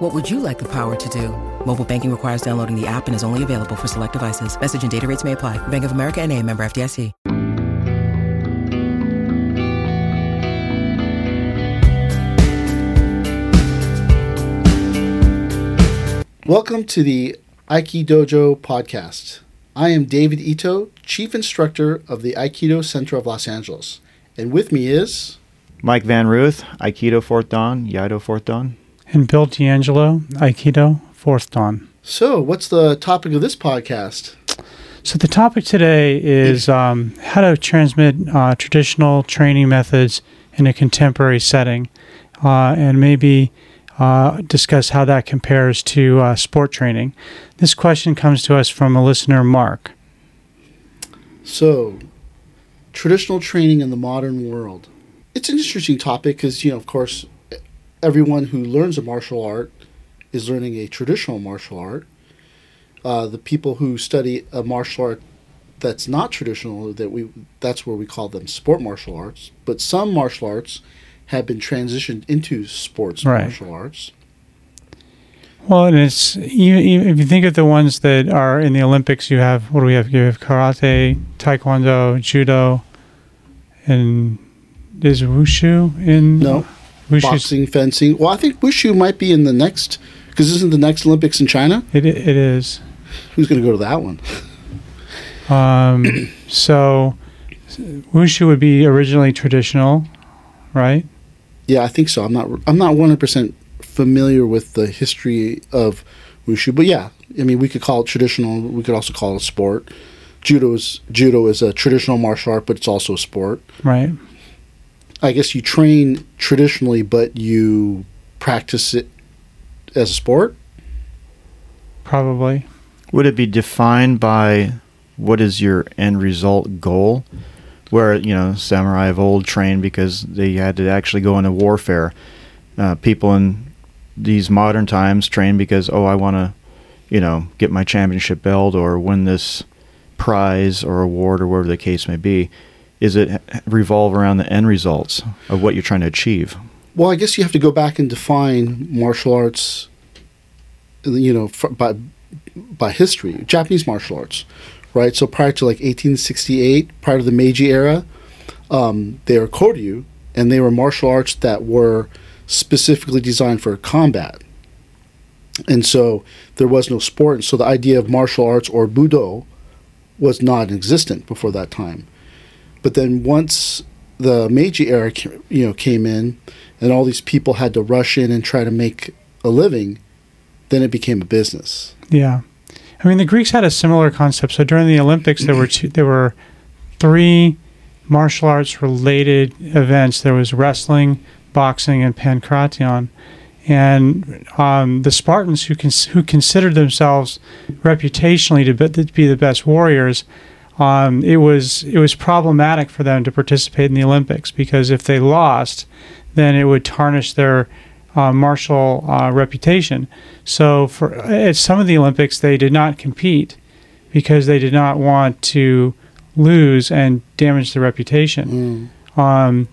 What would you like the power to do? Mobile banking requires downloading the app and is only available for select devices. Message and data rates may apply. Bank of America and a member FDIC. Welcome to the Aikidojo podcast. I am David Ito, Chief Instructor of the Aikido Center of Los Angeles. And with me is Mike Van Ruth, Aikido Fourth Dan, Iaido Fourth Dan. And Bill D'Angelo, Aikido Fourth Dan. So, what's the topic of this podcast? So, the topic today is um, how to transmit uh, traditional training methods in a contemporary setting uh, and maybe uh, discuss how that compares to uh, sport training. This question comes to us from a listener, Mark. So, traditional training in the modern world. It's an interesting topic because, you know, of course, everyone who learns a martial art is learning a traditional martial art. Uh, the people who study a martial art that's not traditional, that we that's where we call them sport martial arts. But some martial arts have been transitioned into sports Right. martial arts. Well, and it's you, you, if you think of the ones that are in the Olympics, you have what do we have? You have karate, taekwondo, judo, and is wushu in No, wushu's boxing, fencing. Well, I think wushu might be in the next because isn't the next Olympics in China? It it is. Who's going to go to that one? Um, so wushu would be originally traditional, right? Yeah, I think so. I'm not. I'm not 100 percent familiar with the history of wushu, but yeah, I mean, we could call it traditional. We could also call it a sport. Judo is judo is a traditional martial art, but it's also a sport. Right. I guess you train traditionally, but you practice it as a sport. Probably. Would it be defined by what is your end result goal? Where, you know, samurai of old trained because they had to actually go into warfare. Uh, people in these modern times train because, oh, I want to, you know, get my championship belt or win this prize or award or whatever the case may be. Is it revolve around the end results of what you're trying to achieve? Well, I guess you have to go back and define martial arts. You know, fr- by by history, Japanese martial arts, right? So prior to like 1868, prior to the Meiji era, um, they were koryu, and they were martial arts that were specifically designed for combat. And so there was no sport, and so the idea of martial arts or budo was not existent before that time. But then once the Meiji era, you know, came in, and all these people had to rush in and try to make a living, then it became a business. Yeah. I mean, the Greeks had a similar concept. So during the Olympics, there were two, there were three martial arts related events. There was wrestling, boxing, and pankration. And um, the Spartans, who cons- who considered themselves reputationally to be, to be the best warriors, um, it was it was problematic for them to participate in the Olympics because if they lost, then it would tarnish their uh, martial uh, reputation. So for at some of the Olympics, they did not compete because they did not want to lose and damage their reputation. Um,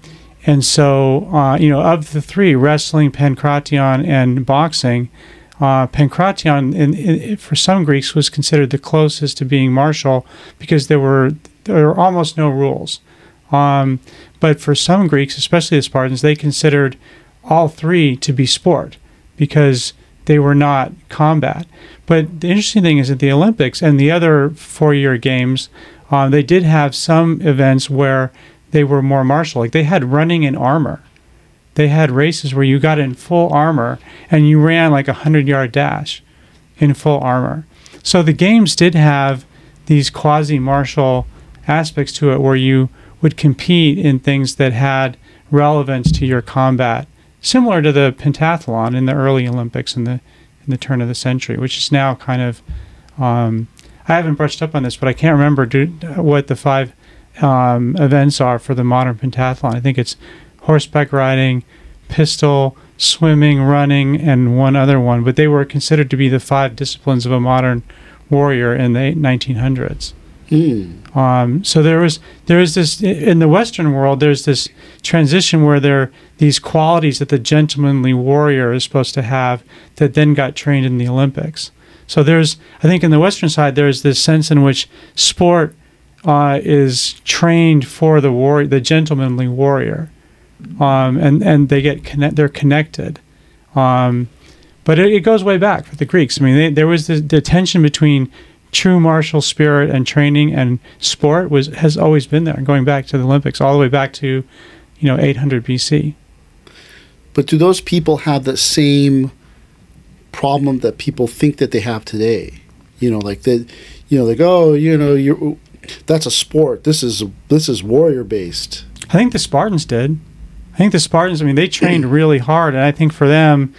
and so, uh, you know, of the three, wrestling, pankration, and boxing, uh, pankration, in, in, for some Greeks, was considered the closest to being martial because there were there were almost no rules. Um, but for some Greeks, especially the Spartans, they considered all three to be sport because they were not combat. But the interesting thing is that the Olympics and the other four-year games, um, they did have some events where they were more martial. Like they had running in armor. They had races where you got in full armor and you ran like a hundred-yard dash in full armor. So the games did have these quasi-martial aspects to it where you would compete in things that had relevance to your combat similar to the pentathlon in the early Olympics in the in the turn of the century, which is now kind of. Um, I haven't brushed up on this, but I can't remember do, what the five um, events are for the modern pentathlon. I think it's horseback riding, pistol, swimming, running, and one other one. But they were considered to be the five disciplines of a modern warrior in the 1900s. Mm. Um, so there was there is this in the Western world. There's this transition where there these qualities that the gentlemanly warrior is supposed to have that then got trained in the Olympics. So there's I think in the Western side there's this sense in which sport uh, is trained for the war the gentlemanly warrior, um, and and they get connect they're connected. Um, but it, it, goes way back for the Greeks. I mean, they, there was the, the tension between true martial spirit and training and sport was has always been there, going back to the Olympics, all the way back to, you know, 800 BC. But do those people have the same problem that people think that they have today? You know, like that. You know, like oh, you know, you're that's a sport. This is this is warrior based. I think the Spartans did. I think the Spartans. I mean, they trained really hard, and I think for them,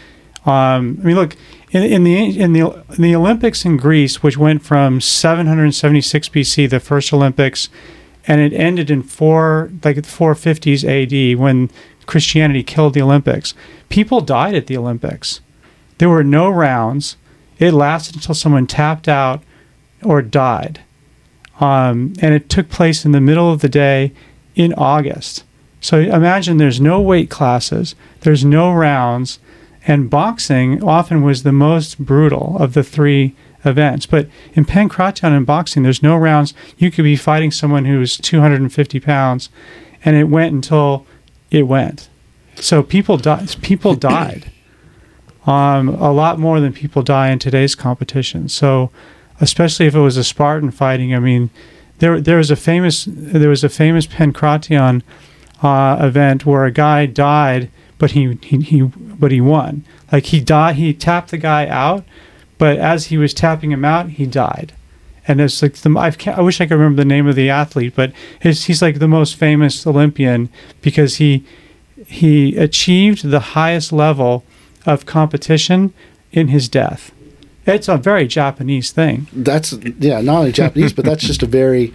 um, I mean, look, in, in, the in the in the Olympics in Greece, which went from 776 BC, the first Olympics, and it ended in four like 450s AD when Christianity killed the Olympics. People died at the Olympics. There were no rounds. It lasted until someone tapped out or died, um, and it took place in the middle of the day in August. So imagine there's no weight classes, there's no rounds and boxing often was the most brutal of the three events. But in pankration and boxing, there's no rounds. You could be fighting someone who's 250 pounds, and it went until it went. So people died. People died. Um, a lot more than people die in today's competition. So, especially if it was a Spartan fighting, I mean, there there was a famous there was a famous pankration uh, event where a guy died but he, he, he but he won. Like he died, he tapped the guy out, but as he was tapping him out, he died. And it's like the I've, i wish I could remember the name of the athlete, but he's like the most famous Olympian because he he achieved the highest level of competition in his death. It's a very Japanese thing. That's yeah, not only Japanese, but that's just a very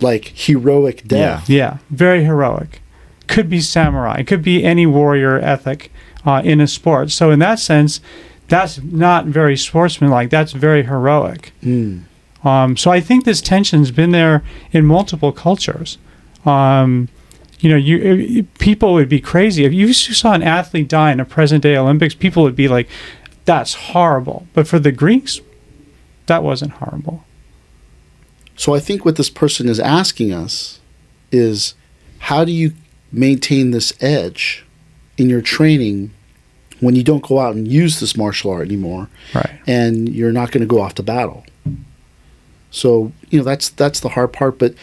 like heroic death. Yeah, yeah, very heroic could be samurai, it could be any warrior ethic uh, in a sport. So in that sense, that's not very sportsmanlike. That's very heroic. Mm. Um, so I think this tension's been there in multiple cultures. Um, you know, you people would be crazy if you saw an athlete die in a present day Olympics. People would be like, "That's horrible." But for the Greeks, that wasn't horrible. So I think what this person is asking us is, how do you maintain this edge in your training when you don't go out and use this martial art anymore right. and you're not going to go off to battle. So you know that's that's the hard part but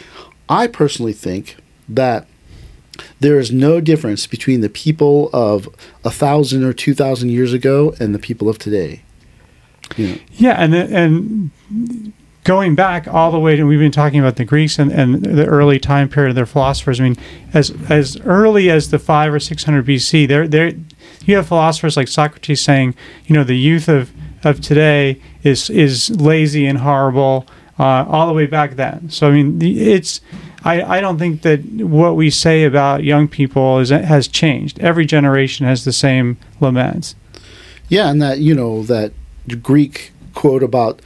i personally think that there is no difference between the people of a thousand or two thousand years ago and the people of today. You know? yeah and and going back all the way to we've been talking about the Greeks and, and the early time period of their philosophers. I mean, as as early as the five or six hundred BC, there there you have philosophers like Socrates saying, you know, the youth of of today is is lazy and horrible. Uh, all the way back then. So I mean, it's I, I don't think that what we say about young people is has changed. Every generation has the same laments. Yeah, and that you know that Greek quote about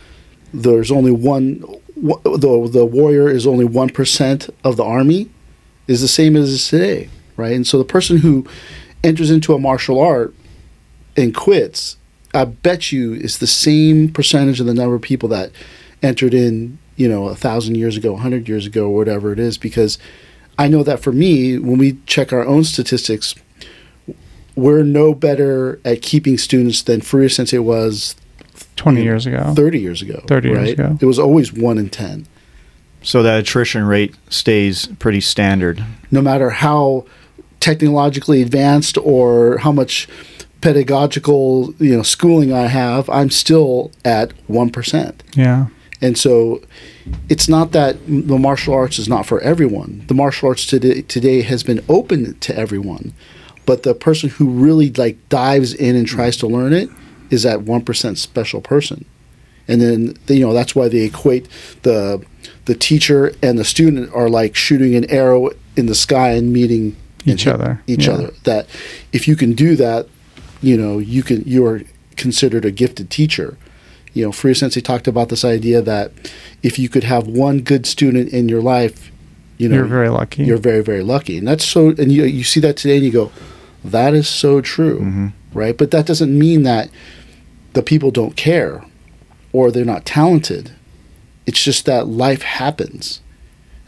there's only one the the warrior is only one percent of the army is the same as today, right? And so the person who enters into a martial art and quits, I bet you is the same percentage of the number of people that entered in, you know, a thousand years ago, a hundred years ago, or whatever it is, because I know that for me, when we check our own statistics, we're no better at keeping students than Furuya Sensei was 20 years ago. 30 years ago 30 right? years ago. It was always 1 in 10 so that attrition rate stays pretty standard. No matter how technologically advanced or how much pedagogical you know schooling i have i'm still at 1% yeah. And so it's not that the martial arts is not for everyone. The martial arts today, today has been open to everyone. But the person who really like dives in and tries to learn it is that one percent special person, and then you know that's why they equate the the teacher and the student are like shooting an arrow in the sky and meeting Each other, each yeah. other. That if you can do that you know you can you are considered a gifted teacher. You know Furuya Sensei talked about this idea that if you could have one good student in your life you know You're very lucky. you're very very lucky. And that's so and you you see that today and you go that is so true mm-hmm. right? But that doesn't mean that the people don't care or they're not talented. It's just that life happens.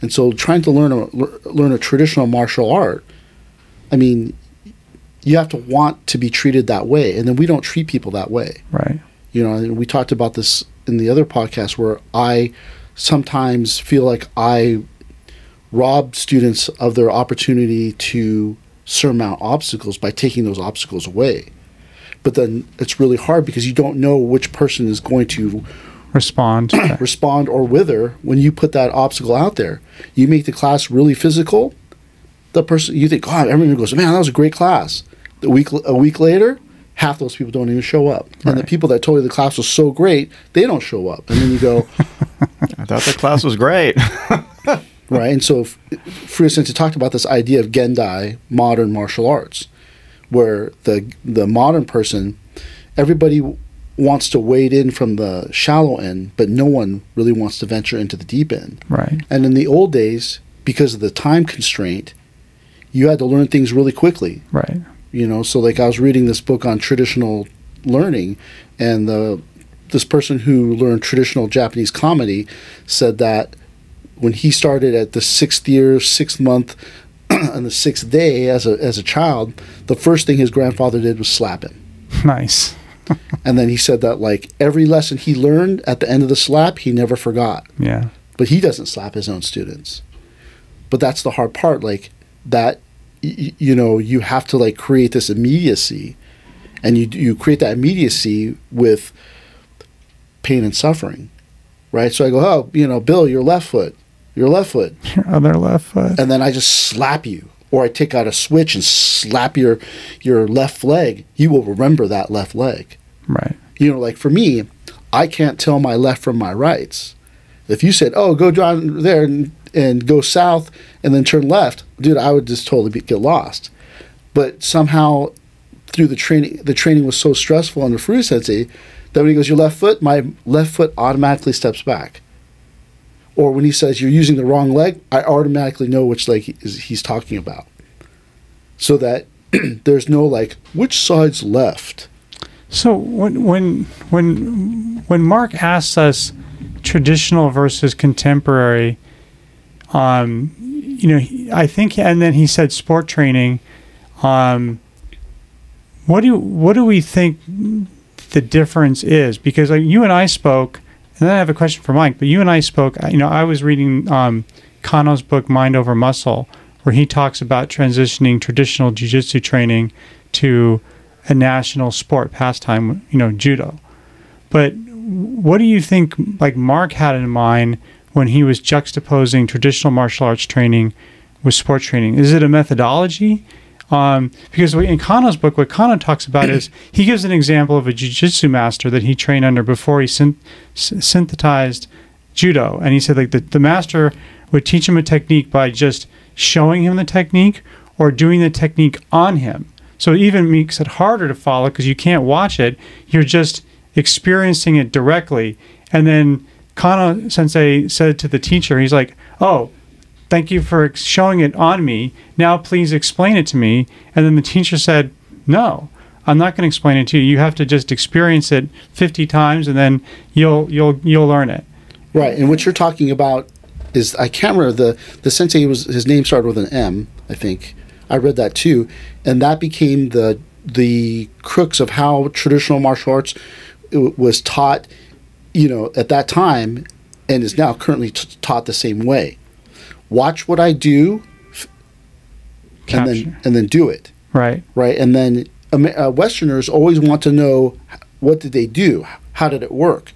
And so trying to learn a learn a traditional martial art i mean you have to want to be treated that way. And then we don't treat people that way. Right. you know and we talked about this in the other podcast where i sometimes feel like i rob students of their opportunity to surmount obstacles by taking those obstacles away but then it's really hard because you don't know which person is going to Respond. respond or wither when you put that obstacle out there you make the class really physical the person you think god everyone goes man that was a great class a week a week later half those people don't even show up and the people that told you the class was so great they don't show up and then you go I thought the class was great. right? And so, F- Furuya Sensei talked about this idea of Gendai, modern martial arts, where the the modern person, everybody wants to wade in from the shallow end, but no one really wants to venture into the deep end. right. And in the old days, because of the time constraint, you had to learn things really quickly Right. you know so like i was reading this book on traditional learning and the this person who learned traditional japanese comedy said that when he started at the sixth year sixth month and the sixth day as a as a child the first thing his grandfather did was slap him. Nice. and then he said that like every lesson he learned at the end of the slap he never forgot. Yeah. but he doesn't slap his own students. But that's the hard part like that y- you know you have to like create this immediacy. And you you create that immediacy with pain and suffering right? So i go oh you know bill your left foot your left foot Your other left foot. and then i just slap you or i take out a switch and slap your your left leg you will remember that left leg Right. you know, like for me, I can't tell my left from my rights. If you said, "Oh, go down there and, and go south and then turn left," dude, I would just totally be, get lost. But somehow, through the training, the training was so stressful under Furuya Sensei that when he goes, "Your left foot," my left foot automatically steps back. Or when he says you're using the wrong leg, I automatically know which leg he is, he's talking about. So that there's no like, which side's left? So when when when when Mark asks us traditional versus contemporary, um, you know, I think, and then he said sport training. Um, what do what do we think the difference is? Because like, you and I spoke, and then I have a question for Mike. But you and I spoke. You know, I was reading um, Kano's book Mind Over Muscle, where he talks about transitioning traditional jiu-jitsu training to a national sport pastime, you know, judo. But what do you think like Mark had in mind when he was juxtaposing traditional martial arts training with sport training? Is it a methodology? Um, because in Kano's book, what Kano talks about is he gives an example of a jiu-jitsu master that he trained under before he synthesized judo. And he said like the, the master would teach him a technique by just showing him the technique or doing the technique on him. So it even makes it harder to follow because you can't watch it. You're just experiencing it directly. And then Kano sensei said to the teacher, he's like, Oh, thank you for showing it on me. Now please explain it to me. And then the teacher said, No, I'm not going to explain it to you. You have to just experience it 50 times and then you'll you'll you'll learn it. Right, and what you're talking about is I can't remember the the sensei was his name started with an M, I think. I read that too, and that became the the crux of how traditional martial arts was taught, you know, at that time, and is now currently t- taught the same way. Watch what I do, f- and then and then do it Right. right? And then Am- uh, Westerners always want to know what did they do, how did it work.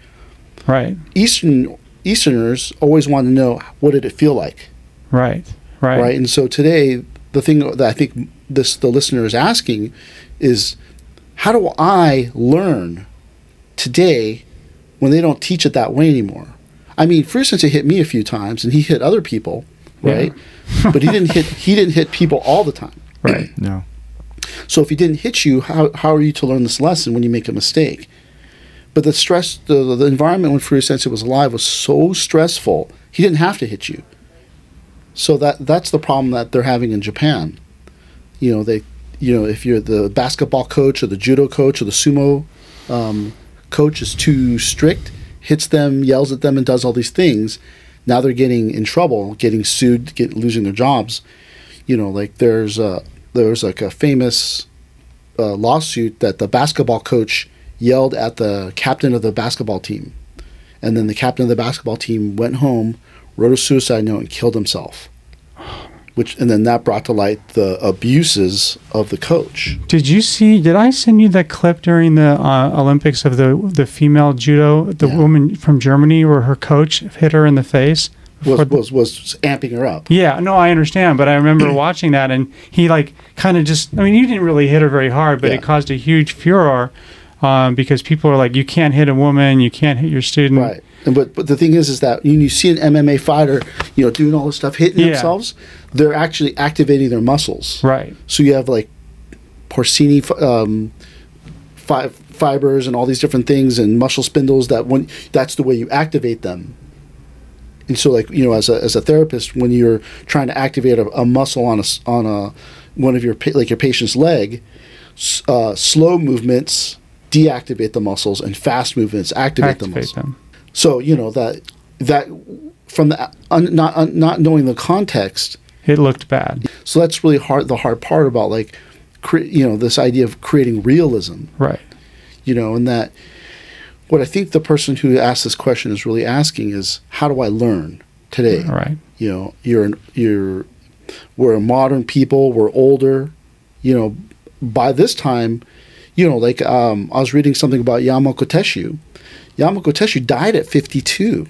Right. Eastern Easterners always want to know what did it feel like, Right. Right. right? And so today, the thing that I think this the listener is asking is, how do I learn today when they don't teach it that way anymore? I mean, Sensei hit me a few times, and he hit other people, right? but he didn't hit he didn't hit people all the time. Right. No. So if he didn't hit you, how how are you to learn this lesson when you make a mistake? But the stress, the, the environment when Furuya Sensei was alive was so stressful. He didn't have to hit you. So that that's the problem that they're having in Japan. You know, they, you know, if you're the basketball coach or the judo coach or the sumo um, coach is too strict, hits them, yells at them, and does all these things. Now they're getting in trouble, getting sued, get losing their jobs. You know, like there's a there's like a famous uh, lawsuit that the basketball coach yelled at the captain of the basketball team, and then the captain of the basketball team went home, wrote a suicide note, and killed himself. Which and then that brought to light the abuses of the coach. Did you see? Did I send you that clip during the uh, Olympics of the the female judo, the Yeah. woman from Germany, where her coach hit her in the face? Was was was amping her up. Yeah, no, I understand, but I remember watching that, and he like kind of just. I mean, you didn't really hit her very hard, but Yeah. it caused a huge furor um, because people are like, "You can't hit a woman, you can't hit your student." Right. And but but the thing is, is that when you see an MMA fighter, you know, doing all this stuff, hitting Yeah. themselves, they're actually activating their muscles. Right. So you have like porcini um, fi- fibers and all these different things and muscle spindles that when that's the way you activate them. And so, like you know, as a as a therapist, when you're trying to activate a, a muscle on a on a one of your pa- like your patient's leg, s- uh, slow movements deactivate the muscles and fast movements activate, the Activate muscle. them. So you know that that from the un, not un, not knowing the context, It looked bad. so that's really hard. The hard part about like, cre- you know, this idea of creating realism, Right. you know, and that what I think the person who asked this question is really asking is, how do I learn today? Right. You know, you're an, you're we're a modern people. We're older. You know, by this time, you know, like um, I was reading something about Yamaoka Tesshu. Yamaoka Tesshu died at 52.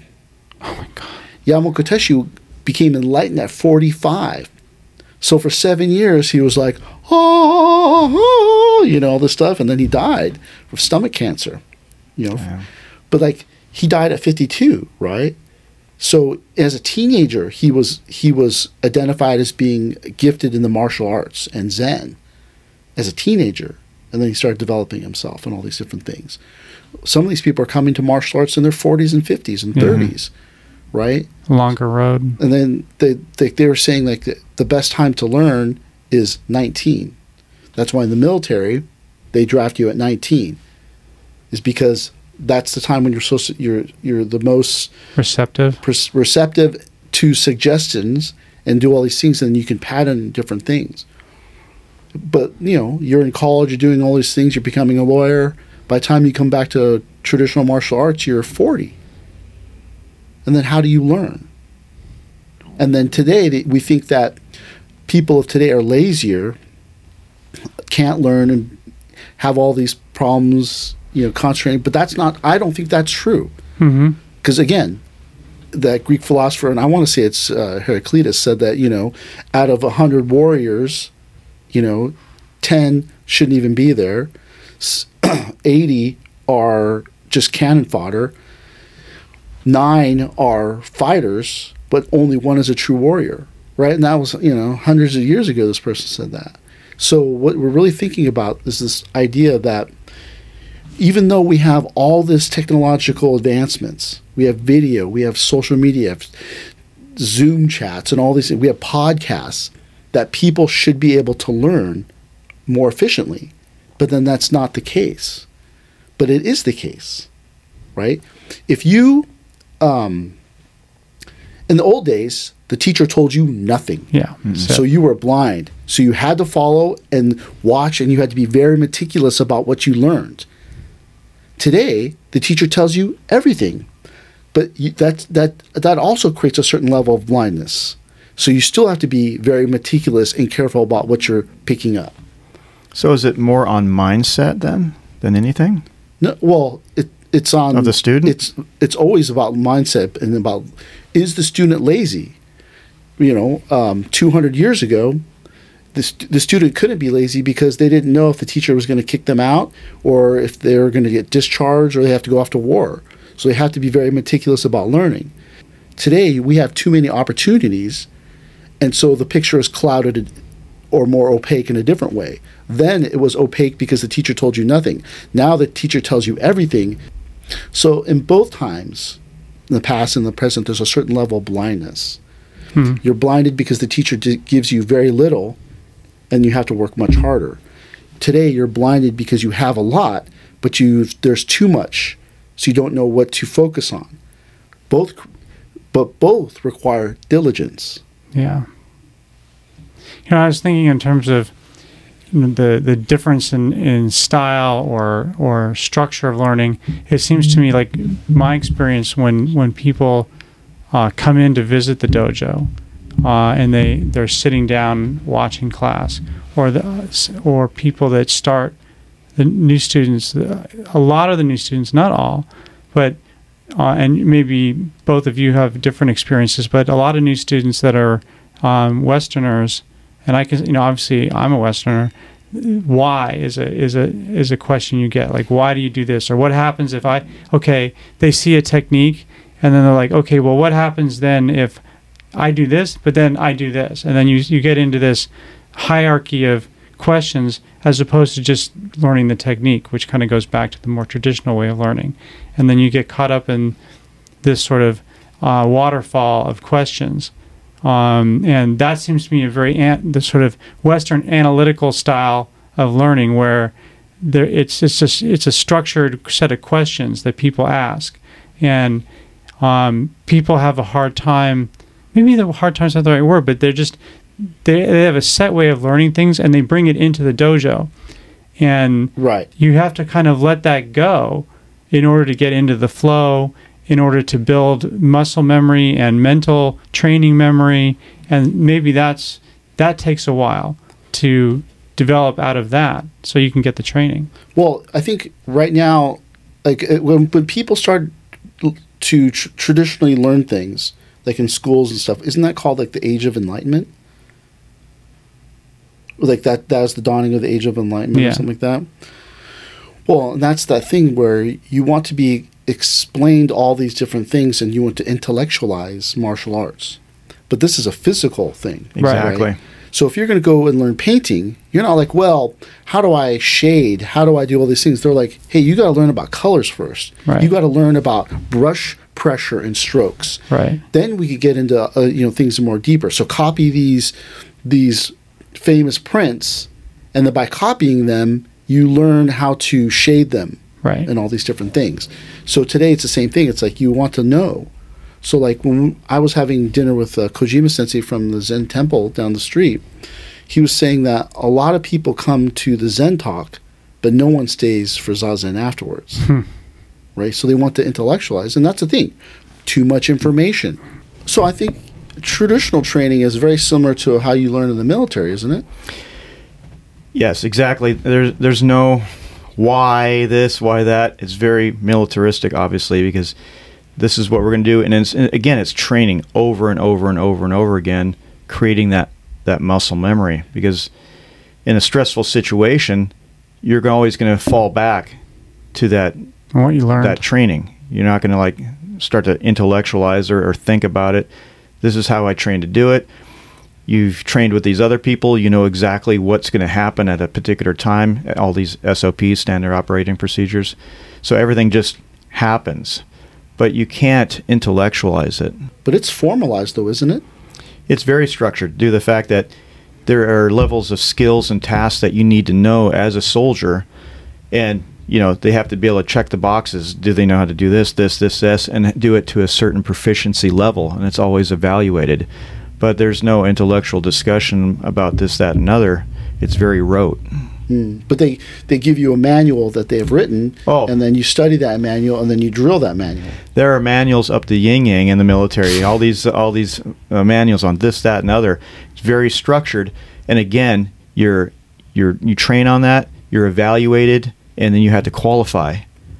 Oh my god. Yamaoka Tesshu became enlightened at 45. So for seven years, he was like, oh, oh," you know, all this stuff. And then he died of stomach cancer, you know. But like, he died at 52, right? So as a teenager, he was he was identified as being gifted in the martial arts and Zen as a teenager, and then he started developing himself and all these different things. Some of these people are coming to martial arts in their 40s and 50s and Mhm. 30s, right? Longer road. and then they they, they were saying like the, the best time to learn is 19 that's why in the military they draft you at 19 is because that's the time when you're supposed to, you're you're the most Receptive. pers- receptive to suggestions and do all these things and you can pattern different things but you know you're in college you're doing all these things you're becoming a lawyer by the time you come back to traditional martial arts you're 40 and then how do you learn and then today we think that people of today are lazier can't learn and have all these problems you know concentrating but that's not i don't think that's true Mm-hmm. because again, that Greek philosopher, and I want to say it's uh, Heraclitus, said that you know, out of a hundred warriors, you know, ten shouldn't even be there. Eighty are just cannon fodder. Nine are fighters, but only one is a true warrior, right? And that was you know hundreds of years ago. This person said that. So what we're really thinking about is this idea that even though we have all this technological advancements, we have video, we have social media, Zoom chats, and all these, things, we have podcasts that people should be able to learn more efficiently. But then that's not the case. But it is the case, right? If you, um, in the old days, the teacher told you nothing. Yeah. So you were blind. So you had to follow and watch, and you had to be very meticulous about what you learned. Today, the teacher tells you everything, but you, that that that also creates a certain level of blindness. So you still have to be very meticulous and careful about what you're picking up. So is it more on mindset then than anything? No, well, it, it's on Of the student? It's it's always about mindset and about is the student lazy. You know, um, two hundred years ago, the st- the student couldn't be lazy because they didn't know if the teacher was going to kick them out or if they were going to get discharged or they have to go off to war. So they have to be very meticulous about learning. Today, we have too many opportunities, and so the picture is clouded or more opaque in a different way. Then it was opaque because the teacher told you nothing. Now the teacher tells you everything. So in both times, in the past and the present, there's a certain level of blindness. Hmm. You're blinded because the teacher d- gives you very little, and you have to work much harder. Today, you're blinded because you have a lot, but you there's too much, so you don't know what to focus on. Both, but both require diligence. Yeah. You know, I was thinking in terms of the the difference in, in style or or structure of learning. It seems to me like my experience when when people uh, come in to visit the dojo uh, and they they're sitting down watching class, or the or people that start the new students. A lot of the new students, not all, but uh, and maybe both of you have different experiences, but a lot of new students that are um, Westerners, and I can, you know, obviously I'm a Westerner. Why is a is a is a question you get like why do you do this or what happens if I okay they see a technique and then they're like okay well what happens then if I do this but then I do this and then you you get into this hierarchy of questions as opposed to just learning the technique which kind of goes back to the more traditional way of learning and then you get caught up in this sort of uh, waterfall of questions. Um, and that seems to me a very an- the sort of Western analytical style of learning, where there it's it's just it's a structured set of questions that people ask, and um, people have a hard time. Maybe the hard time's not the right word, but they're just they, they have a set way of learning things, and they bring it into the dojo, and Right. you have to kind of let that go in order to get into the flow, in order to build muscle memory and mental training memory, and maybe that's that takes a while to develop out of that, so you can get the training. Well, I think right now, like uh, when when people start to tr- traditionally learn things, like in schools and stuff, isn't that called like the Age of Enlightenment? Like that that is the dawning of the Age of Enlightenment Yeah. or something like that. Well, and that's that thing where you want to be explained all these different things and you want to intellectualize martial arts. But this is a physical thing. Right. So if you're going to go and learn painting, you're not like, well, how do I shade? How do I do all these things? They're like, hey, you got to learn about colors first. Right. You got to learn about brush pressure and strokes. Right. Then we could get into uh, you know things more deeper. So copy these these famous prints, and then by copying them, you learn how to shade them Right. and all these different things. So today it's the same thing. It's like you want to know. So like when I was having dinner with uh, Kojima Sensei from the Zen Temple down the street, he was saying that a lot of people come to the Zen talk, but no one stays for zazen afterwards. Right? So they want to intellectualize, and that's the thing. Too much information. So I think traditional training is very similar to how you learn in the military, isn't it? Yes, exactly. There's there's no why this, why that. It's very militaristic, obviously, because this is what we're going to do. And, it's, and again, it's training over and over and over and over again, creating that that muscle memory. Because in a stressful situation, you're always going to fall back to that what you learned. that training. You're not going to like start to intellectualize or, or think about it. This is how I train to do it. You've trained with these other people. You know exactly what's going to happen at a particular time. All these SOPs, standard operating procedures. So everything just happens, but you can't intellectualize it. But it's formalized, though, isn't it? It's very structured due to the fact that there are levels of skills and tasks that you need to know as a soldier, and you know they have to be able to check the boxes. Do they know how to do this, this, this, this, and do it to a certain proficiency level? And it's always evaluated. But there's no intellectual discussion about this, that, and other. It's very rote. Mm. But they they give you a manual that they have written, Oh. and then you study that manual, and then you drill that manual. There are manuals up to yin yang in the military. All these all these uh, manuals on this, that, and other. It's very structured. And again, you're you're you train on that. You're evaluated, and then you have to qualify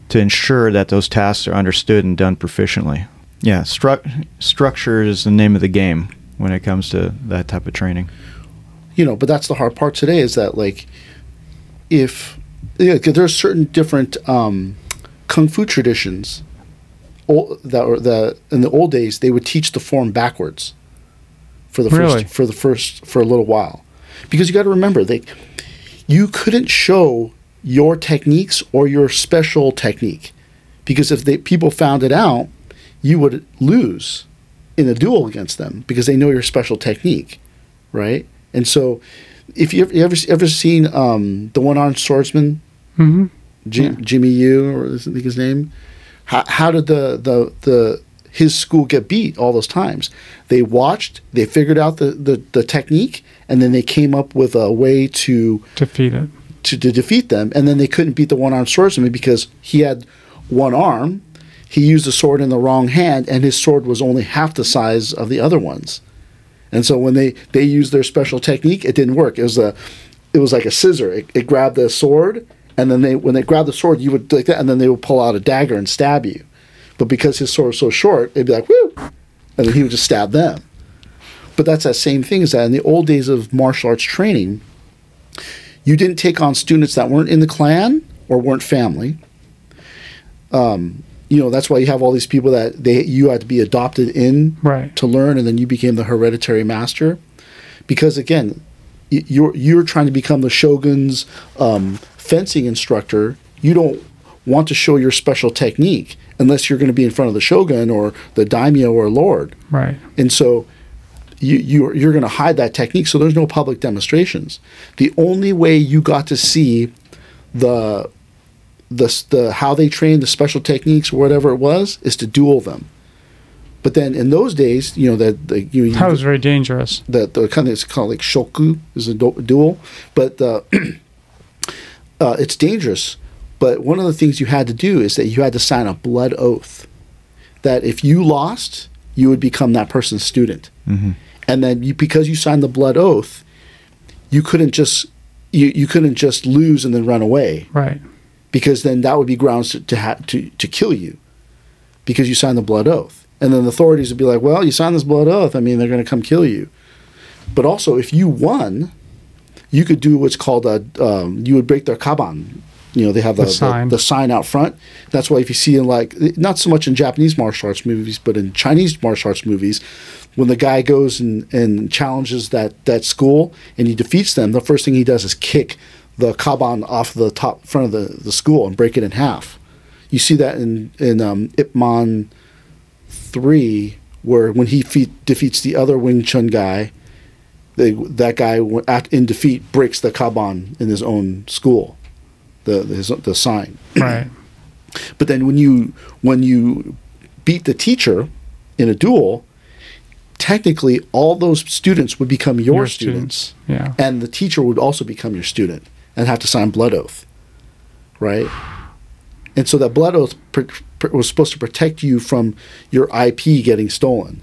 to ensure that those tasks are understood and done proficiently. Yeah, stru- structure is the name of the game when it comes to that type of training. you know but that's the hard part today is that like if yeah, there's certain different um, kung fu traditions old that were the in the old days they would teach the form backwards for the Really? first for the first for a little while because you got to remember they you couldn't show your techniques or your special technique because if they people found it out you would lose in a duel against them because they know your special technique right and so if you ever ever, ever seen um, the one-armed swordsman hmm Jim, Yeah. Jimmy Yu, or is I think his name. How, how did the, the the his school get beat all those times? They watched, they figured out the, the, the technique, and then they came up with a way to, Defeat it. to to defeat them. And then they couldn't beat the one armed swordsman because he had one arm. He used the sword in the wrong hand, and his sword was only half the size of the other ones. And so when they they used their special technique, it didn't work. It was a it was like a scissor. It, it grabbed the sword, and then they when they grabbed the sword, you would like that, and then they would pull out a dagger and stab you. But because his sword was so short, it'd be like whoo, and then he would just stab them. But that's that same thing as that in the old days of martial arts training, you didn't take on students that weren't in the clan or weren't family. Um, you know that's why you have all these people that they you had to be adopted in Right. to learn, and then you became the hereditary master. Because again, you're you're trying to become the shogun's um, fencing instructor. You don't want to show your special technique unless you're going to be in front of the shogun or the daimyo or lord, Right. and so you you're, you're going to hide that technique. So there's no public demonstrations. The only way you got to see the the the how they trained the special techniques or whatever it was is to duel them. But then in those days, you know that the you, you That was very dangerous. that the kind of it's called like shoku is a du- duel, but uh, uh, it's dangerous. But one of the things you had to do is that you had to sign a blood oath that if you lost, you would become that person's student, Mhm. and then you because you signed the blood oath, you couldn't just you, you couldn't just lose and then run away Right. Because then that would be grounds to to, ha- to to kill you because you signed the blood oath. And then the authorities would be like, "Well, you signed this blood oath. I mean, they're going to come kill you." But also, if you won, you could do what's called a um, you would break their kanban. You know, they have the, The sign. the, the sign out front. That's why if you see in like not so much in Japanese martial arts movies, but in Chinese martial arts movies, when the guy goes and, and challenges that that school and he defeats them, the first thing he does is kick the kanban off the top front of the, the school and break it in half. You see that in in um, Ip Man three, where when he fe- defeats the other Wing Chun guy, they, that guy in defeat breaks the kanban in his own school, the the, his, the sign. Right. But then when you when you beat the teacher in a duel, technically all those students would become your, Your students, students, yeah. and the teacher would also become your student and have to sign blood oath, right? And so that blood oath pr- pr- was supposed to protect you from your IP getting stolen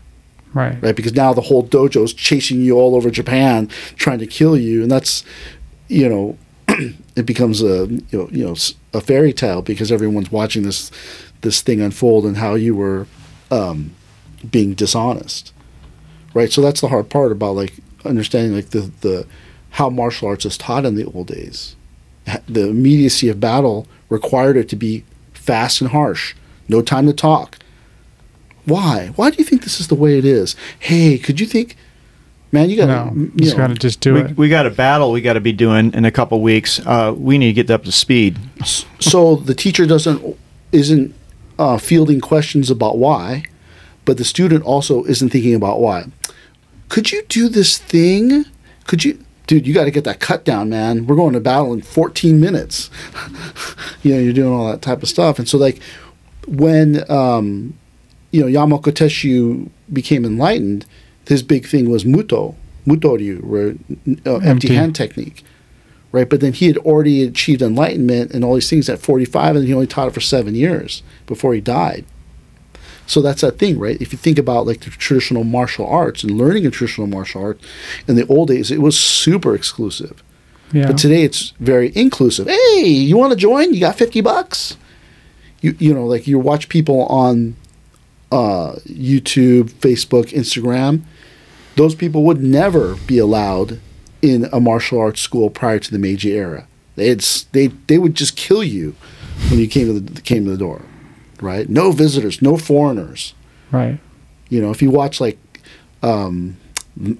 Right. right? Because now the whole dojo is chasing you all over Japan, trying to kill you, and that's, you know, it becomes a you know, you know a fairy tale because everyone's watching this this thing unfold and how you were um, being dishonest, right? So that's the hard part about like understanding like the the how martial arts is taught in the old days. The immediacy of battle required it to be fast and harsh, no time to talk. Why? Why do you think this is the way it is? Hey, could you think, man? You gotta, you you just know, got to just do we, it. we got a battle we got to be doing in a couple weeks. Uh, we need to get up to speed. so the teacher doesn't isn't uh, fielding questions about why, but the student also isn't thinking about why. Could you do this thing? Could you, dude? You got to get that cut down, man. We're going to battle in 14 minutes. you know, you're doing all that type of stuff, and so like when um, you know Yamaoka Tesshu became enlightened, his big thing was muto, mutoryu, where uh, empty Empty. hand technique right? But then he had already achieved enlightenment and all these things at 45, and he only taught it for seven years before he died. So that's that thing, right? If you think about like the traditional martial arts and learning a traditional martial art, in the old days it was super exclusive. Yeah. But today it's very inclusive. Hey, you want to join? You got 50 bucks? You you know, like you watch people on uh, YouTube, Facebook, Instagram. Those people would never be allowed in a martial arts school prior to the Meiji era. They'd they they would just kill you when you came to the came to the door. Right? No visitors, no foreigners. Right. You know, if you watch like, um,